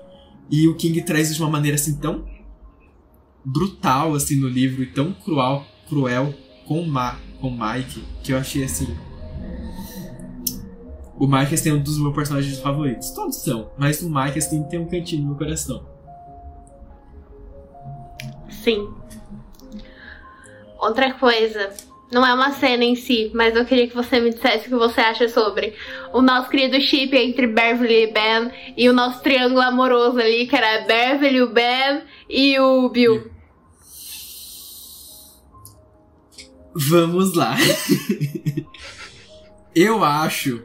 E o King traz de uma maneira assim tão brutal assim no livro e tão cruel, cruel com má com o Mike, que eu achei assim. O Mike assim, é um dos meus personagens favoritos. Todos são, mas o Mike assim tem um cantinho no meu coração. Sim. Outra coisa, não é uma cena em si, mas eu queria que você me dissesse o que você acha sobre o nosso querido chip entre Beverly e Ben e o nosso triângulo amoroso ali, que era Beverly, o Ben e o Bill. Vamos lá. eu acho,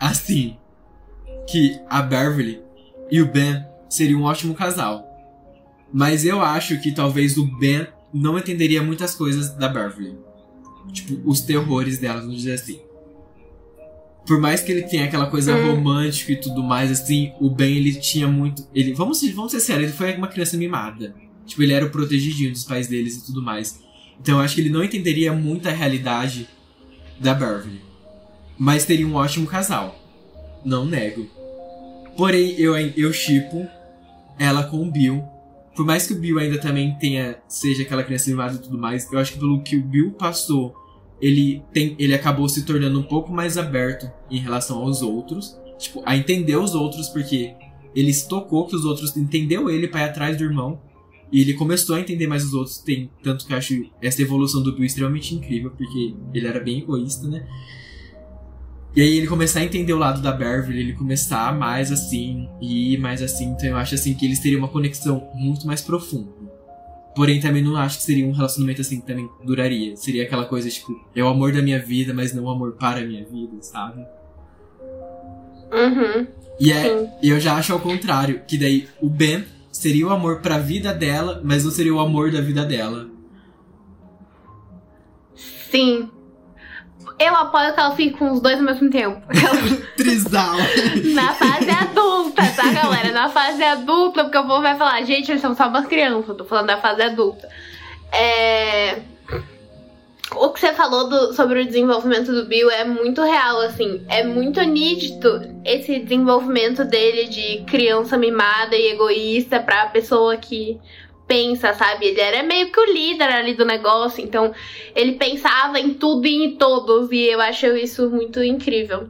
assim, que a Beverly e o Ben seriam um ótimo casal. Mas eu acho que talvez o Ben não entenderia muitas coisas da Beverly. Tipo, os terrores dela, vamos dizer assim. Por mais que ele tenha aquela coisa hum. romântica e tudo mais, assim, o Ben ele tinha muito. Ele, vamos, vamos ser sérios, ele foi uma criança mimada. Tipo, ele era o protegidinho dos pais deles e tudo mais. Então eu acho que ele não entenderia muito a realidade da Beverly. Mas teria um ótimo casal. Não nego. Porém, eu, eu chipo ela com o Bill. Por mais que o Bill ainda também tenha, seja aquela criança mimada e tudo mais, eu acho que pelo que o Bill passou, ele, tem, ele acabou se tornando um pouco mais aberto em relação aos outros. Tipo, a entender os outros, porque ele se tocou que os outros entendeu ele para ir atrás do irmão. E ele começou a entender mais os outros, tem tanto que eu acho essa evolução do Bill extremamente incrível, porque ele era bem egoísta, né? E aí ele começar a entender o lado da Beverly, ele começar mais assim, e mais assim, então eu acho assim que eles teriam uma conexão muito mais profunda. Porém, também não acho que seria um relacionamento assim que também duraria. Seria aquela coisa, tipo, é o amor da minha vida, mas não o amor para a minha vida, sabe? Uhum. E é, eu já acho ao contrário, que daí o Ben seria o amor pra vida dela, mas não seria o amor da vida dela. Sim. Eu apoio que ela fique com os dois ao mesmo tempo. Trisal. Na fase adulta, tá, galera? Na fase adulta, porque o povo vai falar, gente, eles são só umas crianças. Eu tô falando da fase adulta. É o que você falou do, sobre o desenvolvimento do Bill é muito real, assim. É muito nítido esse desenvolvimento dele de criança mimada e egoísta pra pessoa que pensa, sabe? Ele era meio que o líder ali do negócio, então ele pensava em tudo e em todos, e eu acho isso muito incrível.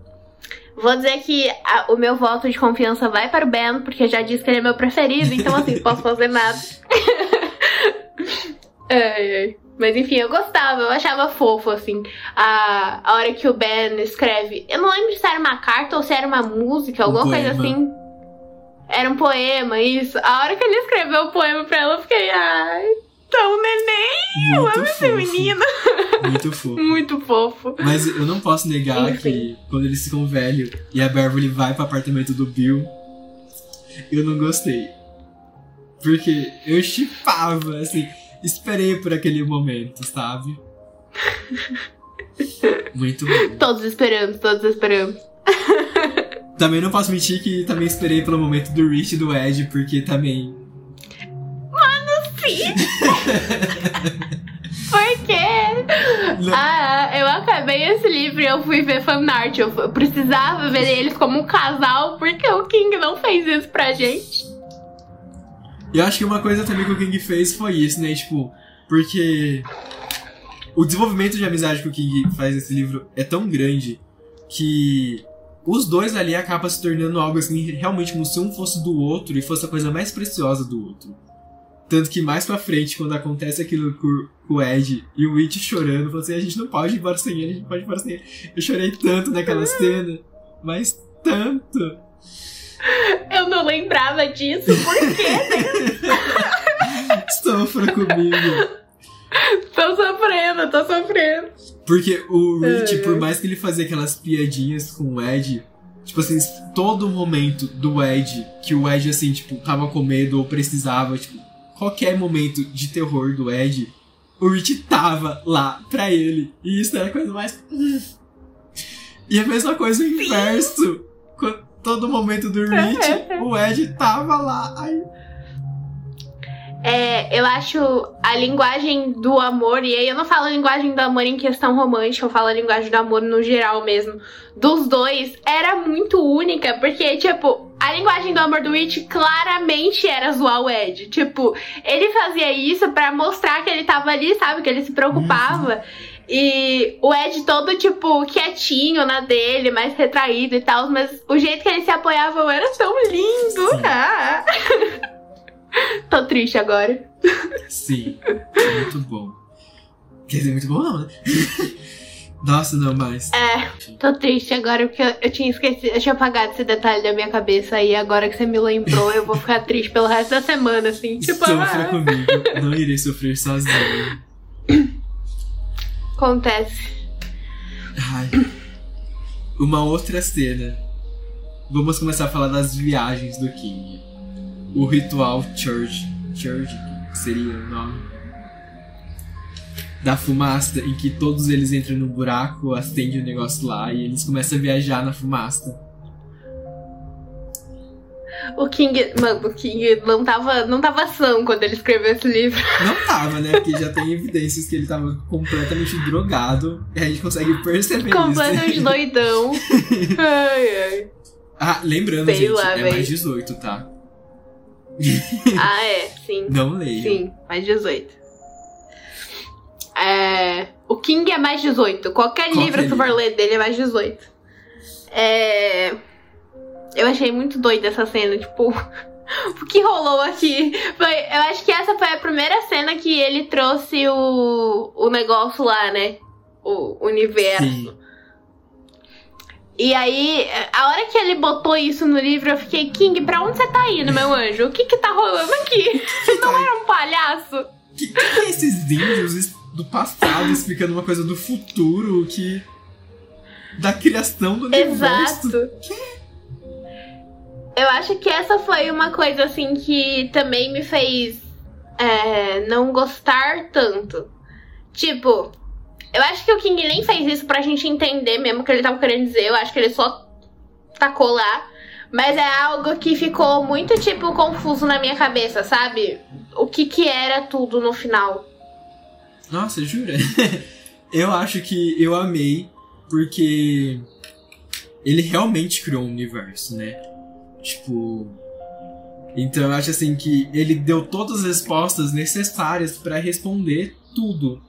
Vou dizer que a, o meu voto de confiança vai para o Ben, porque já disse que ele é meu preferido, então assim, posso fazer nada. ai, ai. Mas enfim, eu gostava, eu achava fofo, assim, a, a hora que o Ben escreve. Eu não lembro se era uma carta ou se era uma música, alguma um coisa assim. Era um poema, isso. A hora que ele escreveu o poema pra ela, eu fiquei, ai, tão neném! Muito eu amo esse menino. Muito fofo. Muito fofo. Mas eu não posso negar Enfim. que quando eles ficam velhos e a Beverly vai pro apartamento do Bill eu não gostei. Porque eu chipava, assim, esperei por aquele momento, sabe? Muito bom. Todos esperamos, todos esperamos. Também não posso mentir que também esperei pelo momento do Rich e do Ed, porque também. Mano, sim! Por quê? Não. Ah, eu acabei esse livro e eu fui ver fanart. Eu eu precisava ver eles como um casal, porque o King não fez isso pra gente. E eu acho que uma coisa também que o King fez foi isso, né? Tipo, porque o desenvolvimento de amizade que o King faz nesse livro é tão grande que os dois ali acabam se tornando algo assim, realmente como se um fosse do outro e fosse a coisa mais preciosa do outro. Tanto que mais pra frente, quando acontece aquilo com, o Ed e o Witch chorando, falou assim: a gente não pode ir embora sem ele, a gente não pode ir embora sem ele. Eu chorei tanto naquela cena, mas tanto. Eu não lembrava disso, por quê? Sofra comigo. tô sofrendo, tô sofrendo. Porque o Rich, É. por mais que ele fazia aquelas piadinhas com o Ed, tipo assim, todo momento do Ed, que o Ed, assim, tipo, tava com medo ou precisava, tipo, qualquer momento de terror do Ed, o Rich tava lá pra ele. E isso era a coisa mais. E a mesma coisa o inverso. Quando- Todo momento do Rich, o Ed tava lá. Ai, É, eu acho a linguagem do amor, e aí eu não falo a linguagem do amor em questão romântica, eu falo a linguagem do amor no geral mesmo. Dos dois, era muito única, porque, tipo, a linguagem do amor do Rich claramente era zoar o Ed. Tipo, ele fazia isso pra mostrar que ele tava ali, sabe? Que ele se preocupava. E o Ed todo, tipo, quietinho na dele, mais retraído e tal, mas o jeito que eles se apoiavam era tão lindo. Ah. Tô triste agora. sim, muito bom. Quer dizer, muito bom não, né? Nossa, não, mas. É, tô triste agora porque eu, eu tinha esquecido, eu tinha apagado esse detalhe da minha cabeça e agora que você me lembrou, eu vou ficar triste pelo resto da semana, assim. Tipo, Sofra ah, comigo, não irei sofrer sozinho. acontece. Ai. Uma outra cena. Vamos começar a falar das viagens do King. O ritual Church. Church seria o nome. Da fumaça, em que todos eles entram no buraco, acende o negócio lá e eles começam a viajar na fumaça. O King, mano, o King não tava, não tava são quando ele escreveu esse livro. Não tava, né? Porque já tem evidências que ele tava completamente drogado. E a gente consegue perceber Completamente isso. doidão. Ai, ai. Ah, lembrando, Sei gente, lá, é véi. mais 18, tá? Ah, é, sim. Não leio. Sim, mais 18. É, o King é mais 18. Qualquer, Qualquer livro que tu for ler dele é mais 18. É, eu achei muito doida essa cena, tipo. O que rolou aqui? Foi, eu acho que essa foi a primeira cena que ele trouxe o, o negócio lá, né? O universo. Sim. E aí, a hora que ele botou isso no livro, eu fiquei, King, pra onde você tá indo, meu anjo? O que que tá rolando aqui? Você não era um palhaço? Que, que é esses índios do passado explicando uma coisa do futuro que. da criação do universo? Exato. Eu acho que essa foi uma coisa assim que também me fez é, não gostar tanto. Tipo, eu acho que o King nem fez isso pra gente entender mesmo o que ele tava querendo dizer. Eu acho que ele só tacou lá. Mas é algo que ficou muito, tipo, confuso na minha cabeça, sabe? O que que era tudo no final. Nossa, jura? eu acho que eu amei porque ele realmente criou um universo, né? Tipo. Então eu acho assim que ele deu todas as respostas necessárias pra responder tudo.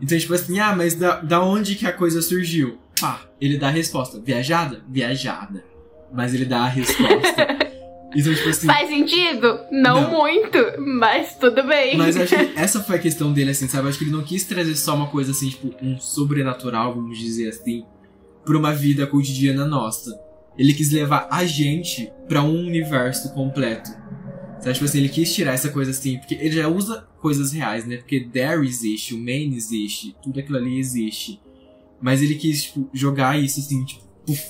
Então, tipo assim, ah, mas da, da onde que a coisa surgiu? Pá, ele dá a resposta. Viajada? Viajada. Mas ele dá a resposta. então, tipo assim. Faz sentido? Não, Não. muito, mas tudo bem. Mas eu acho que essa foi a questão dele, assim, sabe? Eu acho que ele não quis trazer só uma coisa assim, tipo, um sobrenatural, vamos dizer assim, pra uma vida cotidiana nossa. Ele quis levar a gente pra um universo completo. Sabe? Tipo assim, ele quis tirar essa coisa assim, porque ele já usa coisas reais, né? Porque There existe, o Maine existe, tudo aquilo ali existe. Mas ele quis, tipo, jogar isso assim, tipo, puf.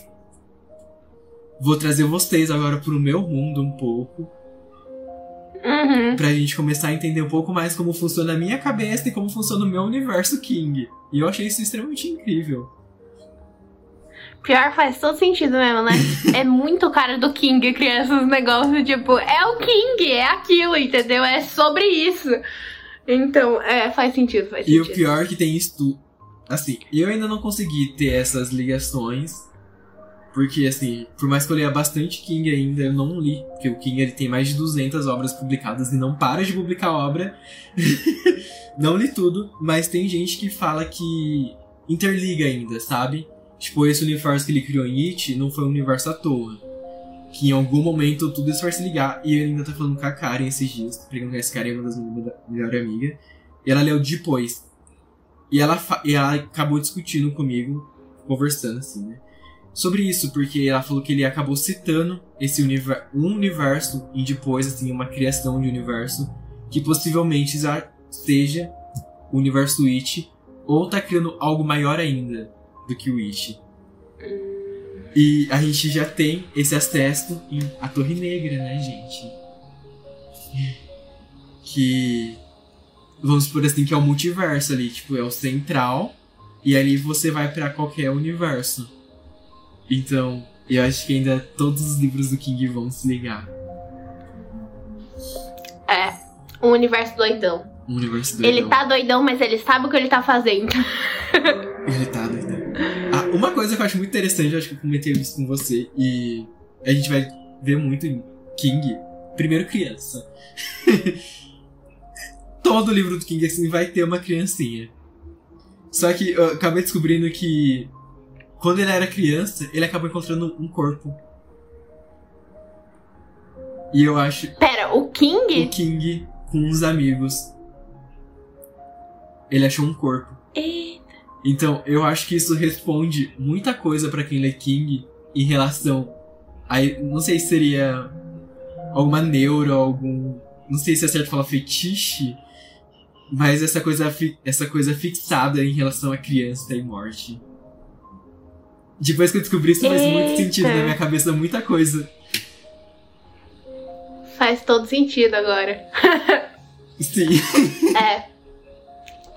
vou trazer vocês agora pro meu mundo um pouco. Uhum. Pra gente começar a entender um pouco mais como funciona a minha cabeça e como funciona o meu universo King. E eu achei isso extremamente incrível. Pior faz todo sentido mesmo, né? é muito cara do King criar esses negócios, tipo, é o King, é aquilo, entendeu? É sobre isso. Então, é, faz sentido, faz E sentido. o pior é que tem estu... Assim, eu ainda não consegui ter essas ligações. Porque, assim, por mais que eu leia bastante King ainda, eu não li. Porque o King ele tem mais de 200 obras publicadas e não para de publicar obra. não li tudo, mas tem gente que fala que interliga ainda, sabe? Tipo, esse universo que ele criou em It não foi um universo à toa. Que em algum momento tudo isso vai se ligar. E ele ainda tá falando com a Karen esses dias. Pegando que essa Karen é uma das minhas melhores amigas. E ela leu depois. E ela, e ela acabou discutindo comigo, conversando assim, né? Sobre isso, porque ela falou que ele acabou citando esse universo, um universo e depois, assim, uma criação de universo que possivelmente já seja o universo It, ou tá criando algo maior ainda do que o It. E a gente já tem esse acesso em A Torre Negra, né, gente? Que. Vamos por assim, que é o multiverso ali, tipo, é o central. E ali você vai pra qualquer universo. Então, eu acho que ainda todos os livros do King vão se ligar. É, um universo doidão. Um universo Ele doidão. tá doidão, mas ele sabe o que ele tá fazendo. Ele tá doidão. Uma coisa que eu acho muito interessante, eu acho que eu comentei isso com você, e a gente vai ver muito em King, primeiro criança. Todo livro do King assim vai ter uma criancinha. Só que eu acabei descobrindo que quando ele era criança, ele acabou encontrando um corpo. E eu acho Pera, o King? o King com uns amigos. Ele achou um corpo. Então, eu acho que isso responde muita coisa pra quem lê King em relação a. Não sei se seria alguma neuro, algum. Não sei se é certo falar fetiche, mas essa coisa, essa coisa fixada em relação a criança e morte. Depois que eu descobri isso, faz muito sentido na minha cabeça, muita coisa. Faz todo sentido agora. Sim. É.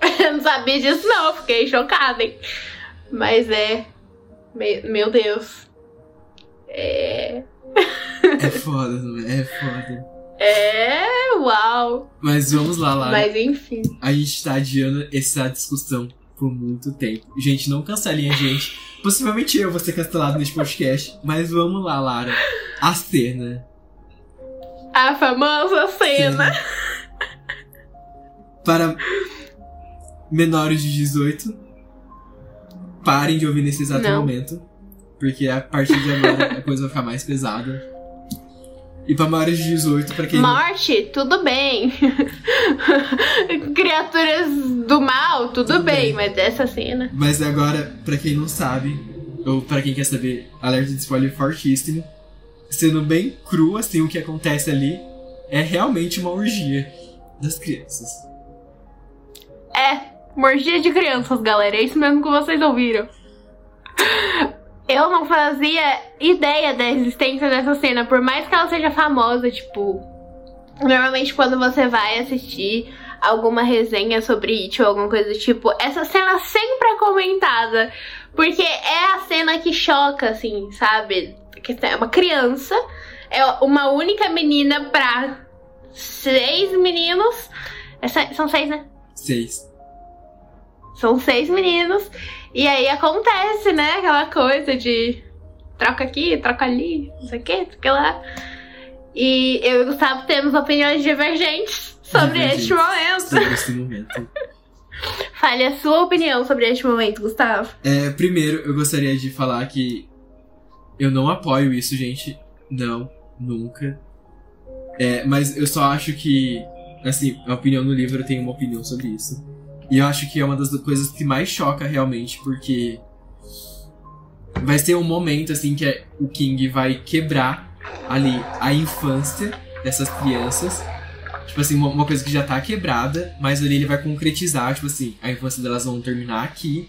Eu não sabia disso, não. Fiquei chocada, hein? Mas é. Me- Meu Deus. É. É foda, é? Foda. É. Uau. Mas vamos lá, Lara. Mas enfim. A gente tá adiando essa discussão por muito tempo. Gente, não cancelem a gente. Possivelmente eu vou ser cancelado neste podcast. Mas vamos lá, Lara. A cena. A famosa cena. Para menores de 18, parem de ouvir nesse exato Não. momento. Porque a partir de agora a coisa vai ficar mais pesada. E para maiores de 18, pra quem não Morte, tudo bem. Criaturas do mal, tudo, Tudo bem, bem. mas essa cena. Mas agora, pra quem não sabe, ou pra quem quer saber, alerta de spoiler fortíssimo. Sendo bem cru, assim, o que acontece ali é realmente uma orgia das crianças. É, morgia de crianças, galera. É isso mesmo que vocês ouviram. Eu não fazia ideia da existência dessa cena, por mais que ela seja famosa, tipo. Normalmente quando você vai assistir alguma resenha sobre It ou alguma coisa do tipo, essa cena sempre é comentada. Porque é a cena que choca, assim, sabe? Que é uma criança, é uma única menina pra seis meninos. Essa- são seis, né? Seis. São seis meninos. E aí acontece, né? Aquela coisa de troca aqui, troca ali, não sei o que, não sei o que lá. E eu e o Gustavo temos opiniões divergentes sobre Divergentes. este momento. Sobre esse momento. Fale a sua opinião sobre este momento, Gustavo. É, primeiro, eu gostaria de falar que eu não apoio isso, gente. Não, nunca. É, mas eu só acho que, assim, a opinião no livro eu tenho uma opinião sobre isso. E eu acho que é uma das coisas que mais choca realmente, porque vai ser um momento, assim, que é- o King vai quebrar ali a infância dessas crianças. Tipo assim, uma, uma coisa que já tá quebrada, mas ali ele vai concretizar, tipo assim, a infância delas vão terminar aqui.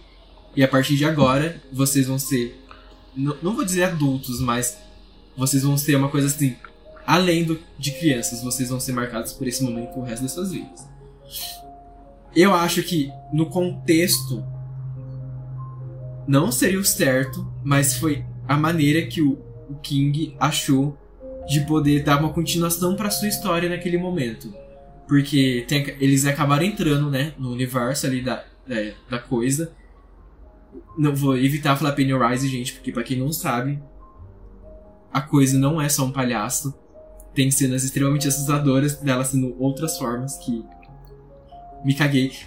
E a partir de agora, vocês vão ser. Não, vou dizer adultos, mas vocês vão ser uma coisa assim, além do, de crianças, vocês vão ser marcados por esse momento o resto das suas vidas. Eu acho que no contexto não seria o certo, mas foi a maneira que o, o King achou de poder dar uma continuação para sua história naquele momento. Porque tem, eles acabaram entrando, né, no universo ali da, é, da coisa. Não vou evitar falar Pennywise, gente, porque para quem não sabe, a coisa não é só um palhaço. Tem cenas extremamente assustadoras dela sendo outras formas que. Me caguei.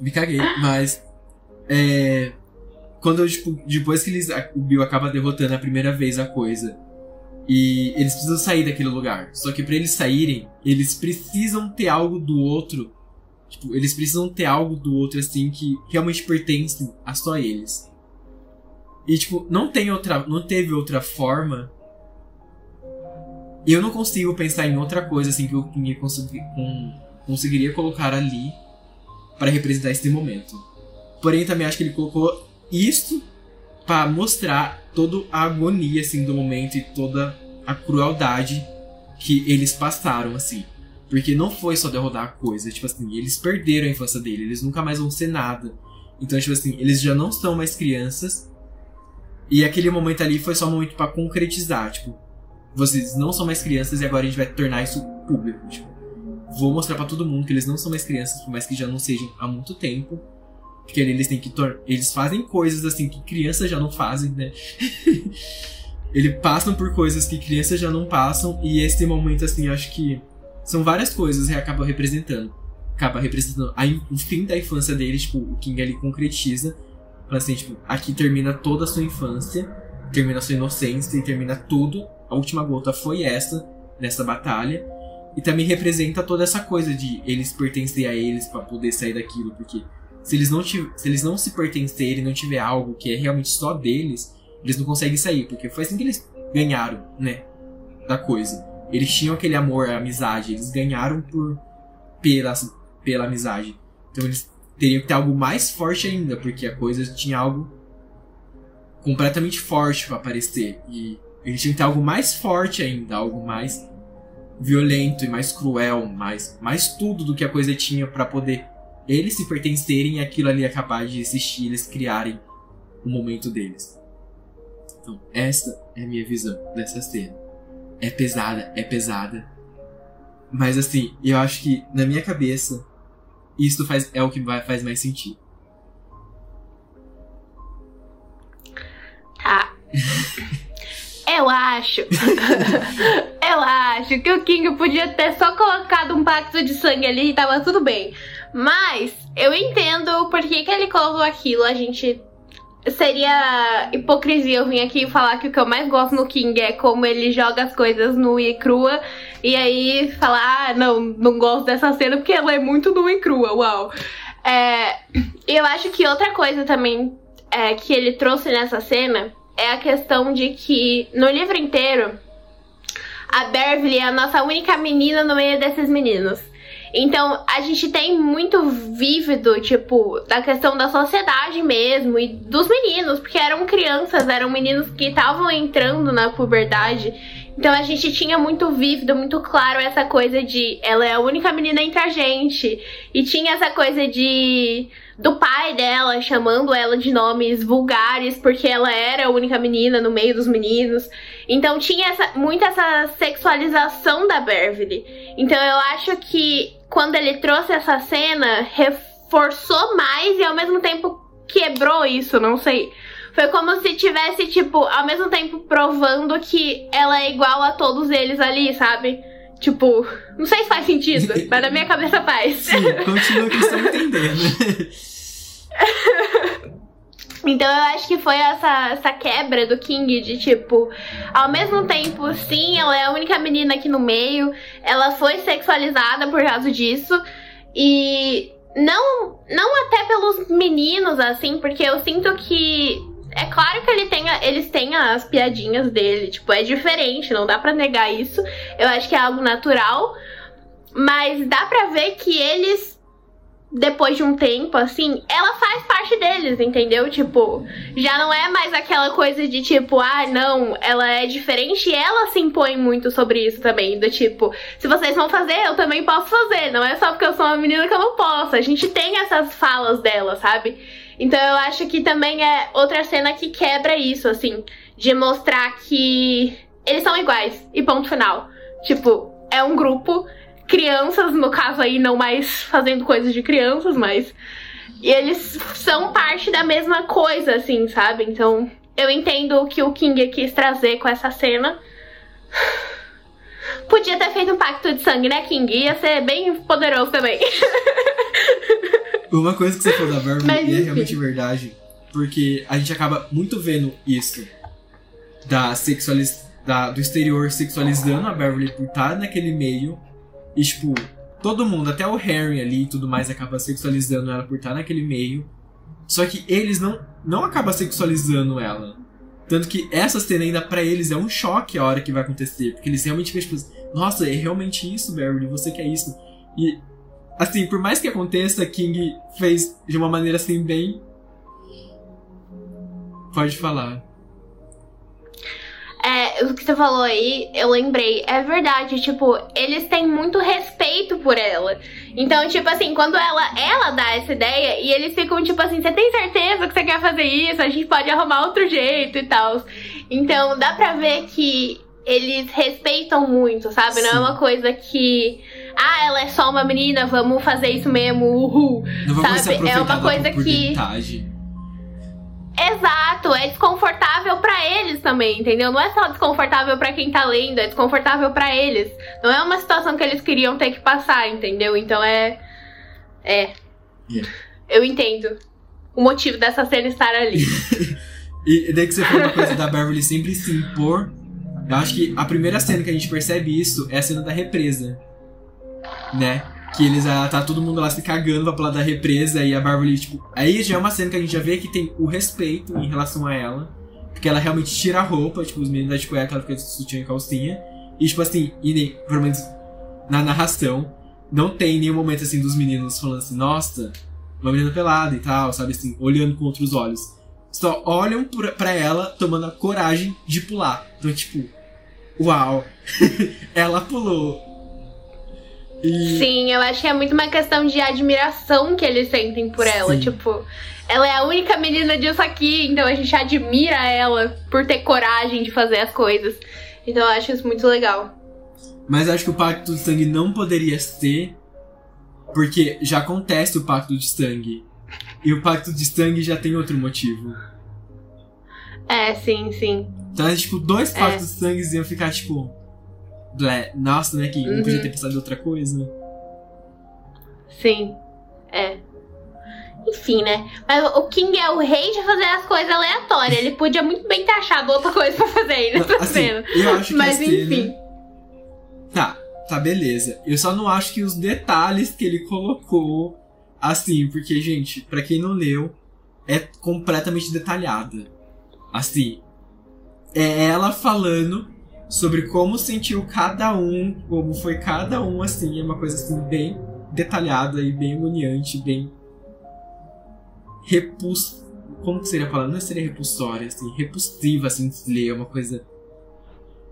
Me caguei, mas. É. Quando eu, tipo, depois que eles, o Bill acaba derrotando a primeira vez a coisa. E eles precisam sair daquele lugar. Só que para eles saírem, eles precisam ter algo do outro. Tipo, eles precisam ter algo do outro assim que realmente pertence a só eles. E tipo, não tem outra, não teve outra forma. E eu não consigo pensar em outra coisa assim que King consegui, com, conseguiria colocar ali para representar esse momento. Porém, também acho que ele colocou isto para mostrar toda a agonia assim do momento e toda a crueldade que eles passaram assim. Porque não foi só derrotar a coisa, tipo assim, eles perderam a infância dele, eles nunca mais vão ser nada. Então, tipo assim, eles já não são mais crianças. E aquele momento ali foi só um momento para concretizar, tipo, vocês não são mais crianças e agora a gente vai tornar isso público, tipo. Vou mostrar para todo mundo que eles não são mais crianças, por mais que já não sejam há muito tempo. Porque eles têm que eles fazem coisas assim que crianças já não fazem, né? eles passam por coisas que crianças já não passam e esse momento assim, eu acho que são várias coisas que acabam representando. Acaba representando a, o fim da infância deles, tipo, o King ali concretiza. Assim, tipo, aqui termina toda a sua infância, termina a sua inocência e termina tudo. A última gota foi essa, nessa batalha. E também representa toda essa coisa de eles pertencer a eles para poder sair daquilo, porque se eles não se eles não se pertencerem, não tiver algo que é realmente só deles, eles não conseguem sair, porque foi assim que eles ganharam, né, da coisa. Eles tinham aquele amor, a amizade, eles ganharam por pela pela amizade. Então eles teriam que ter algo mais forte ainda, porque a coisa tinha algo completamente forte para aparecer e eles tinham que ter algo mais forte ainda, algo mais violento e mais cruel, mais mais tudo do que a coisa tinha para poder eles se pertencerem e aquilo ali é capaz de existir, eles criarem o momento deles. Então, essa é a minha visão dessa cena. É pesada, é pesada. Mas assim, eu acho que na minha cabeça, isso faz, é o que vai, faz mais sentido. Tá. Eu acho. eu acho que o King podia ter só colocado um pacto de sangue ali e tava tudo bem. Mas eu entendo por que, que ele colocou aquilo. A gente. Seria hipocrisia eu vir aqui e falar que o que eu mais gosto no King é como ele joga as coisas nua e crua. E aí falar, ah, não, não gosto dessa cena porque ela é muito nua e crua, uau. É, eu acho que outra coisa também é, que ele trouxe nessa cena é a questão de que no livro inteiro a Beverly é a nossa única menina no meio desses meninos. Então, a gente tem muito vívido, tipo, da questão da sociedade mesmo e dos meninos, porque eram crianças, eram meninos que estavam entrando na puberdade. Então a gente tinha muito vívido, muito claro essa coisa de ela é a única menina entre a gente. E tinha essa coisa de do pai dela chamando ela de nomes vulgares porque ela era a única menina no meio dos meninos. Então tinha essa, muito essa sexualização da Beverly. Então eu acho que quando ele trouxe essa cena, reforçou mais e ao mesmo tempo quebrou isso, não sei. Foi como se tivesse, tipo, ao mesmo tempo provando que ela é igual a todos eles ali, sabe? Tipo, não sei se faz sentido, mas na minha cabeça faz. Sim, continua que estão entendendo. Então eu acho que foi essa, essa quebra do King de tipo, ao mesmo tempo, sim, ela é a única menina aqui no meio, ela foi sexualizada por causa disso, e não, não até pelos meninos, assim, porque eu sinto que. É claro que ele tem, eles têm as piadinhas dele, tipo, é diferente, não dá para negar isso. Eu acho que é algo natural, mas dá pra ver que eles depois de um tempo, assim, ela faz parte deles, entendeu? Tipo, já não é mais aquela coisa de tipo, ah, não, ela é diferente e ela se impõe muito sobre isso também. Do tipo, se vocês vão fazer, eu também posso fazer. Não é só porque eu sou uma menina que eu não posso. A gente tem essas falas dela, sabe? Então eu acho que também é outra cena que quebra isso, assim, de mostrar que eles são iguais e ponto final. Tipo, é um grupo crianças, no caso aí, não mais fazendo coisas de crianças, mas. E eles são parte da mesma coisa, assim, sabe? Então, eu entendo o que o King quis trazer com essa cena. Podia ter feito um pacto de sangue, né, King? Ia ser bem poderoso também. Uma coisa que você falou da Beverly é realmente verdade. Porque a gente acaba muito vendo isso. Da sexualiz... Da, do exterior sexualizando a Beverly por estar naquele meio. E, tipo, todo mundo, até o Harry ali e tudo mais, acaba sexualizando ela por estar naquele meio. Só que eles não, não acabam sexualizando ela. Tanto que essa cena ainda pra eles é um choque a hora que vai acontecer. Porque eles realmente ficam tipo, nossa, é realmente isso, Beverly, você quer isso. E, assim, por mais que aconteça, King fez de uma maneira assim bem. Pode falar. O que você falou aí, eu lembrei. É verdade, tipo, eles têm muito respeito por ela. Então, tipo assim, quando ela, ela dá essa ideia e eles ficam, tipo assim, você tem certeza que você quer fazer isso? A gente pode arrumar outro jeito e tal. Então, dá pra ver que eles respeitam muito, sabe? Sim. Não é uma coisa que. Ah, ela é só uma menina, vamos fazer isso mesmo, uhul. Não sabe? É uma coisa que. Exato, é desconfortável para eles também, entendeu? Não é só desconfortável para quem tá lendo, é desconfortável para eles. Não é uma situação que eles queriam ter que passar, entendeu? Então é. É. Yeah. Eu entendo o motivo dessa cena estar ali. e daí que você falou uma coisa da Beverly sempre se impor. Eu acho que a primeira cena que a gente percebe isso é a cena da represa. Né? Que eles ah, tá todo mundo lá se cagando pra pular da represa e a Beverly, tipo. Aí já é uma cena que a gente já vê que tem o respeito em relação a ela. Porque ela realmente tira a roupa, tipo, os meninos da tipo, ela fica de sutiã e calcinha. E tipo assim, e nem, pelo menos na narração, não tem nenhum momento assim dos meninos falando assim, nossa, uma menina pelada e tal, sabe assim, olhando com outros olhos. Só olham pra ela tomando a coragem de pular. Então, tipo, uau, ela pulou. E... Sim, eu acho que é muito uma questão de admiração que eles sentem por ela. Sim. Tipo, ela é a única menina disso aqui, então a gente admira ela por ter coragem de fazer as coisas. Então eu acho isso muito legal. Mas acho que o pacto de sangue não poderia ser, porque já acontece o pacto de sangue. E o pacto de sangue já tem outro motivo. É, sim, sim. Então, tipo, dois pactos é. de sangue iam ficar, tipo, Blé. Nossa, né? Que uhum. podia ter pensado em outra coisa. Sim. É. Enfim, né? Mas o King é o rei de fazer as coisas aleatórias. Ele podia muito bem ter achado outra coisa pra fazer aí nessa assim, cena. Eu acho que Mas enfim. Tá, tá, beleza. Eu só não acho que os detalhes que ele colocou. Assim, porque, gente, para quem não leu, é completamente detalhada. Assim. É ela falando sobre como sentiu cada um, como foi cada um, assim, é uma coisa assim bem detalhada e bem agoniante, bem repus... Como que seria a palavra? Não seria repulsória, assim, repulsiva, assim, de ler, é uma coisa...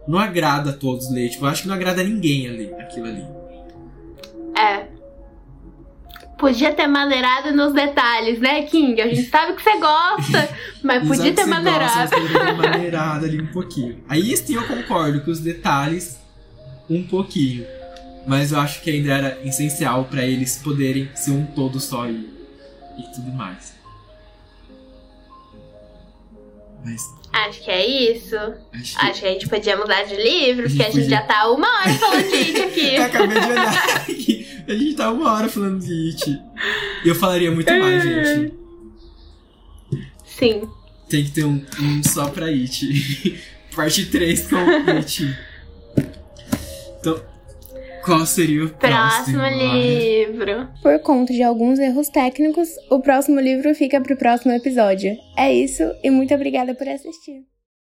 Não agrada a todos ler, tipo, eu acho que não agrada a ninguém a ler aquilo ali. É, Podia ter maneirado nos detalhes, né, King? A gente sabe que você gosta, mas podia ter maneirado. Gosta, ter maneirado ali um pouquinho. Aí sim eu concordo com os detalhes um pouquinho. Mas eu acho que ainda era essencial para eles poderem ser um todo só e, e tudo mais. Mas Acho que é isso. Acho que... Acho que, a gente podia mudar de livro, a porque a gente podia... já tá uma hora falando de It aqui. eu acabei de olhar aqui. A gente tá uma hora falando de It. Eu falaria muito mais, gente. Sim. Tem que ter um, um só pra It. Parte 3 com It. Então, qual seria o próximo, próximo livro? Por conta de alguns erros técnicos, o próximo livro fica pro próximo episódio. É isso e muito obrigada por assistir.